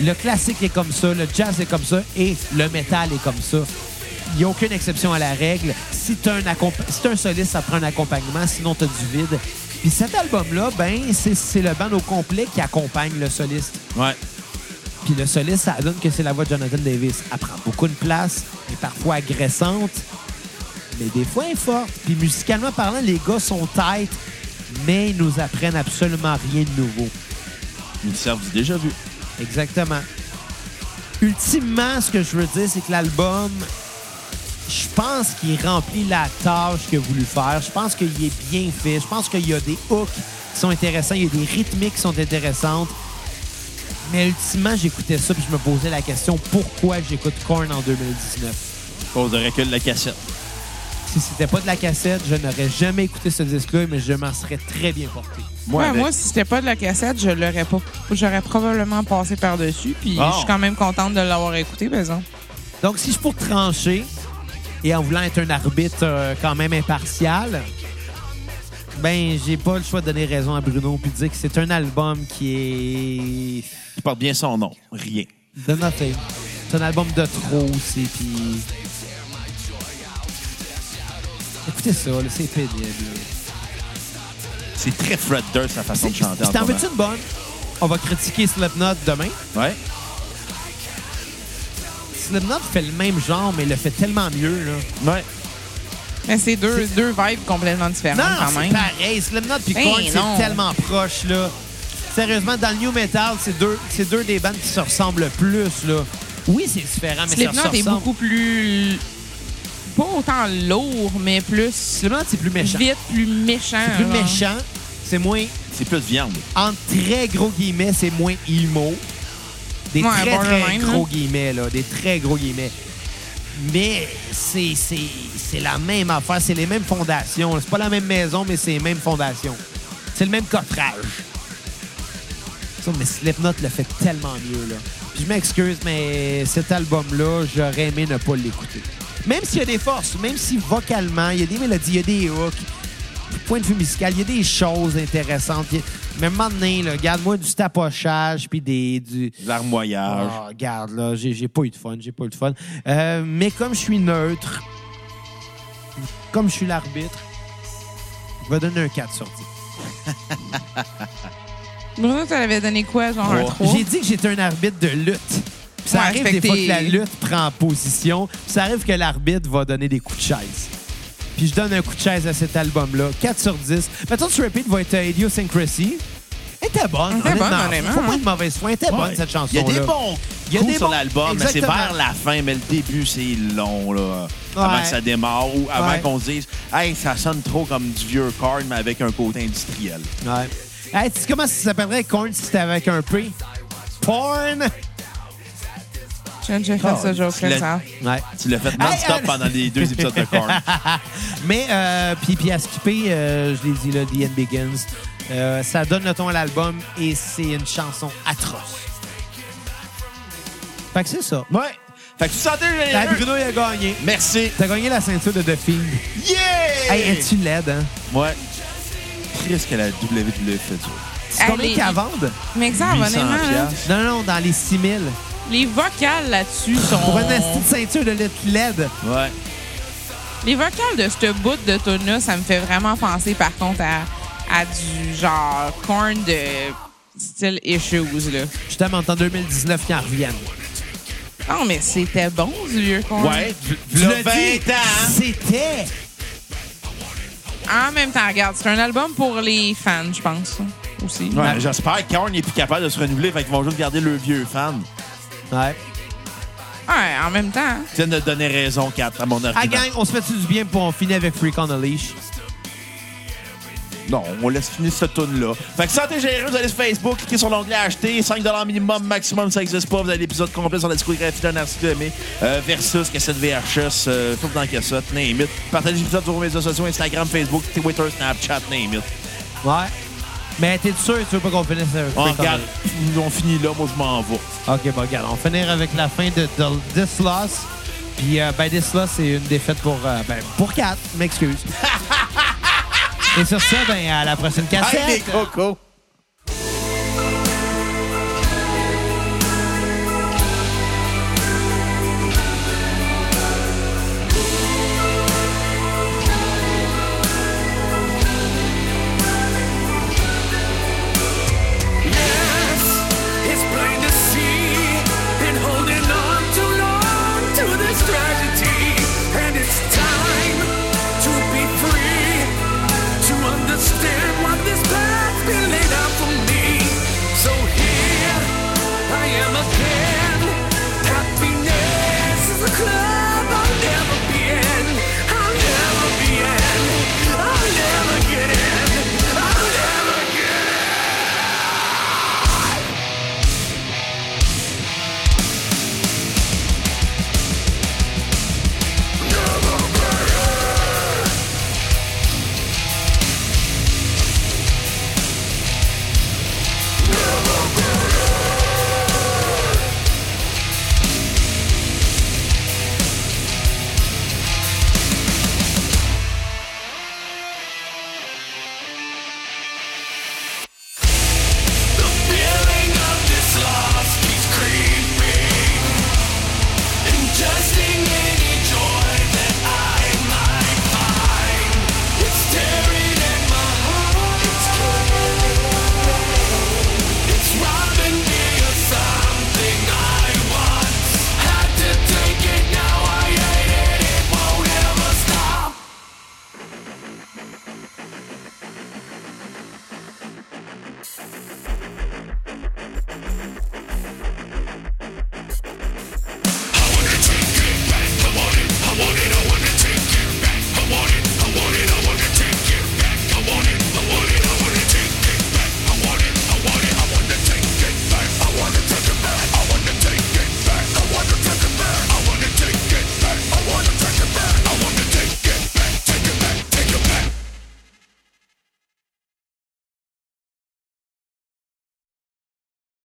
[SPEAKER 2] Le classique est comme ça, le jazz est comme ça et le métal est comme ça. Il n'y a aucune exception à la règle. Si tu un, un soliste, ça prend un accompagnement, sinon tu as du vide. Puis cet album-là, ben, c'est le band au complet qui accompagne le soliste.
[SPEAKER 1] Ouais.
[SPEAKER 2] Puis le soliste, ça donne que c'est la voix de Jonathan Davis. Elle prend beaucoup de place, est parfois agressante, mais des fois elle est forte. Puis musicalement parlant, les gars sont tight, mais ils nous apprennent absolument rien de nouveau.
[SPEAKER 1] Ils servent du déjà vu.
[SPEAKER 2] Exactement. Ultimement, ce que je veux dire, c'est que l'album, je pense qu'il remplit la tâche qu'il a voulu faire. Je pense qu'il est bien fait. Je pense qu'il y a des hooks qui sont intéressants. Il y a des rythmiques qui sont intéressantes. Mais ultimement, j'écoutais ça puis je me posais la question pourquoi j'écoute Korn en 2019.
[SPEAKER 1] Cause de recul de la cassette.
[SPEAKER 2] Si c'était pas de la cassette, je n'aurais jamais écouté ce disque-là, mais je m'en serais très bien porté.
[SPEAKER 3] Moi,
[SPEAKER 1] avec-
[SPEAKER 3] moi, si c'était pas de la cassette, je l'aurais pas. J'aurais probablement passé par-dessus. Puis
[SPEAKER 1] Bon.
[SPEAKER 3] je suis quand même contente de l'avoir écouté, par exemple.
[SPEAKER 2] Donc, si je pour trancher, et en voulant être un arbitre euh, quand même impartial, ben, j'ai pas le choix de donner raison à Bruno puis de dire que c'est un album qui est
[SPEAKER 1] Il porte bien son nom. Rien.
[SPEAKER 2] de nothing. C'est un album de trop aussi, puis... Écoutez ça, là, c'est pénible.
[SPEAKER 1] C'est très Fred Durst, sa façon de chanter.
[SPEAKER 2] Si t'en veux-tu une bonne? On va critiquer Slipknot demain.
[SPEAKER 1] Ouais.
[SPEAKER 2] Slipknot fait le même genre, mais il le fait tellement mieux, là.
[SPEAKER 1] Ouais.
[SPEAKER 3] Mais c'est deux, deux vibes complètement différentes
[SPEAKER 2] Non,
[SPEAKER 3] quand
[SPEAKER 2] c'est
[SPEAKER 3] même.
[SPEAKER 2] pareil. Slipknot puis
[SPEAKER 3] Ben
[SPEAKER 2] Korn, c'est tellement proche, là. Sérieusement, dans le new metal, c'est deux, c'est deux des bandes qui se ressemblent le plus, là. Oui, c'est différent, mais ça
[SPEAKER 3] Slipknot
[SPEAKER 2] se
[SPEAKER 3] est
[SPEAKER 2] ressemble.
[SPEAKER 3] beaucoup plus. Pas autant lourd, mais plus
[SPEAKER 2] Slipknot, c'est plus méchant.
[SPEAKER 3] vite, plus méchant.
[SPEAKER 2] C'est plus
[SPEAKER 3] genre.
[SPEAKER 2] méchant. C'est moins,
[SPEAKER 1] C'est plus viande.
[SPEAKER 2] en très gros guillemets, c'est moins emo. Des
[SPEAKER 3] Ouais,
[SPEAKER 2] très, gros guillemets, là. Des très gros guillemets. Mais c'est la même affaire. C'est les mêmes fondations. C'est pas la même maison, mais c'est les mêmes fondations. C'est le même coffrage. Ça, mais Slipknot le fait tellement mieux, là. Puis je m'excuse, mais cet album-là, j'aurais aimé ne pas l'écouter. Même s'il y a des forces, même si vocalement, il y a des mélodies, il y a des hooks, du point de vue musical, il y a des choses intéressantes. Il y a- Mais à un moment donné, là, regarde-moi du tapochage, puis des... Du...
[SPEAKER 1] L'armoyage.
[SPEAKER 2] Ah, regarde, là, j'ai j'ai pas eu de fun, j'ai pas eu de fun. Euh, mais comme je suis neutre, comme je suis l'arbitre, je vais donner un 4 sur 10. *laughs*
[SPEAKER 3] Bruno, tu avais donné quoi, genre un
[SPEAKER 1] Trois?
[SPEAKER 3] 3?
[SPEAKER 2] J'ai dit que j'étais un arbitre de lutte. Puis Ça
[SPEAKER 3] Ouais,
[SPEAKER 2] arrive
[SPEAKER 3] fait
[SPEAKER 2] des
[SPEAKER 3] que
[SPEAKER 2] fois
[SPEAKER 3] t'es-
[SPEAKER 2] que la lutte prend position. puis Ça arrive que l'arbitre va donner des coups de chaise. Puis je donne un coup de chaise à cet album-là. 4 sur 10. Mettons que Repeat va être euh, Idiosyncrasy. Elle était bonne.
[SPEAKER 3] Elle était bonne,
[SPEAKER 2] honnêtement. Faut pas
[SPEAKER 3] hein.
[SPEAKER 2] de mauvaise foi. Elle était bonne, cette chanson
[SPEAKER 1] Il y a des bons
[SPEAKER 2] Il y a des
[SPEAKER 1] sur
[SPEAKER 2] bons-
[SPEAKER 1] l'album, mais c'est vers la fin, mais le début, c'est long, là. Avant
[SPEAKER 2] Ouais.
[SPEAKER 1] que ça démarre ou avant
[SPEAKER 2] Ouais.
[SPEAKER 1] qu'on se dise, hey, ça sonne trop comme du vieux corn, mais avec un côté industriel.
[SPEAKER 2] Ouais. Hey, tu sais comment ça s'appellerait Korn si c'était avec un P? Porn!
[SPEAKER 3] Fait
[SPEAKER 1] Oh,
[SPEAKER 3] ce
[SPEAKER 1] tu
[SPEAKER 3] ça.
[SPEAKER 2] Ouais.
[SPEAKER 1] Tu l'as fait non-stop
[SPEAKER 2] Hey, euh,
[SPEAKER 1] pendant les deux *laughs* épisodes de corn. *laughs*
[SPEAKER 2] Mais, euh, puis, puis à skipper, euh, je l'ai dit là, The End Begins, euh, ça donne le ton à l'album et c'est une chanson atroce. Fait que c'est ça.
[SPEAKER 1] Ouais. Fait que tu sentais
[SPEAKER 2] Hey,
[SPEAKER 1] généreux.
[SPEAKER 2] Bruno, il a gagné.
[SPEAKER 1] Merci.
[SPEAKER 2] T'as gagné la ceinture de The Fiend.
[SPEAKER 1] Yeah!
[SPEAKER 2] Hey, es-tu laide, hein?
[SPEAKER 1] Ouais. Triste que la WWE fait ça.
[SPEAKER 2] C'est
[SPEAKER 3] Hey,
[SPEAKER 2] combien
[SPEAKER 3] les-
[SPEAKER 2] qu'elle vendent?
[SPEAKER 3] Mais exemple,
[SPEAKER 1] 800
[SPEAKER 3] honnêtement, là,
[SPEAKER 1] piastres.
[SPEAKER 2] Non, non, dans les 6000.
[SPEAKER 3] Les vocales là-dessus sont.
[SPEAKER 2] Pour une petite ceinture de lutte LED.
[SPEAKER 1] Ouais.
[SPEAKER 3] Les vocales de ce bout de tune ça me fait vraiment penser, par contre, à, à du genre corn de style issues, là.
[SPEAKER 2] Justement, en 2019, qu'ils en reviennent.
[SPEAKER 3] Non, mais c'était bon, du vieux corn.
[SPEAKER 1] Ouais.
[SPEAKER 2] Tu l'as
[SPEAKER 1] 20
[SPEAKER 2] dit,
[SPEAKER 1] ans.
[SPEAKER 2] C'était.
[SPEAKER 3] En même temps, regarde, c'est un album pour les fans, je pense, aussi.
[SPEAKER 1] Ouais, J'espère que Korn n'est plus capable de se renouveler, fait qu'ils vont juste garder le vieux fan.
[SPEAKER 2] Ouais.
[SPEAKER 3] Ouais, en même temps.
[SPEAKER 1] Tu viens de donner raison, Kat, à mon
[SPEAKER 2] Ah,
[SPEAKER 1] argument.
[SPEAKER 2] gang, on se fait du bien pour on finit avec Freak on the Leash?
[SPEAKER 1] Non, on laisse finir cette tune-là. Fait que santé généreux, vous allez sur Facebook, cliquez sur l'onglet acheter, 5 minimum, maximum, ça n'existe pas. Vous avez l'épisode complet sur la discographie d'un artiste aimé, euh, versus cassette VHS, euh, tout dans cassette, name it. Partagez l'épisode sur vos médias sociaux, Instagram, Facebook, Twitter, Snapchat, name it.
[SPEAKER 2] Ouais. Mais t'es sûr que tu veux pas qu'on finisse avec
[SPEAKER 1] On
[SPEAKER 2] Freak on
[SPEAKER 1] regarde, on finit là, moi je m'en vais.
[SPEAKER 2] OK, bon, regarde. On va finir avec la fin de, de This Loss. Puis, euh, ben, This Loss, c'est une défaite pour, euh, ben, pour 4. M'excuse. *laughs* Et sur ça, ben, à la prochaine cassette.
[SPEAKER 1] Hey les cocos!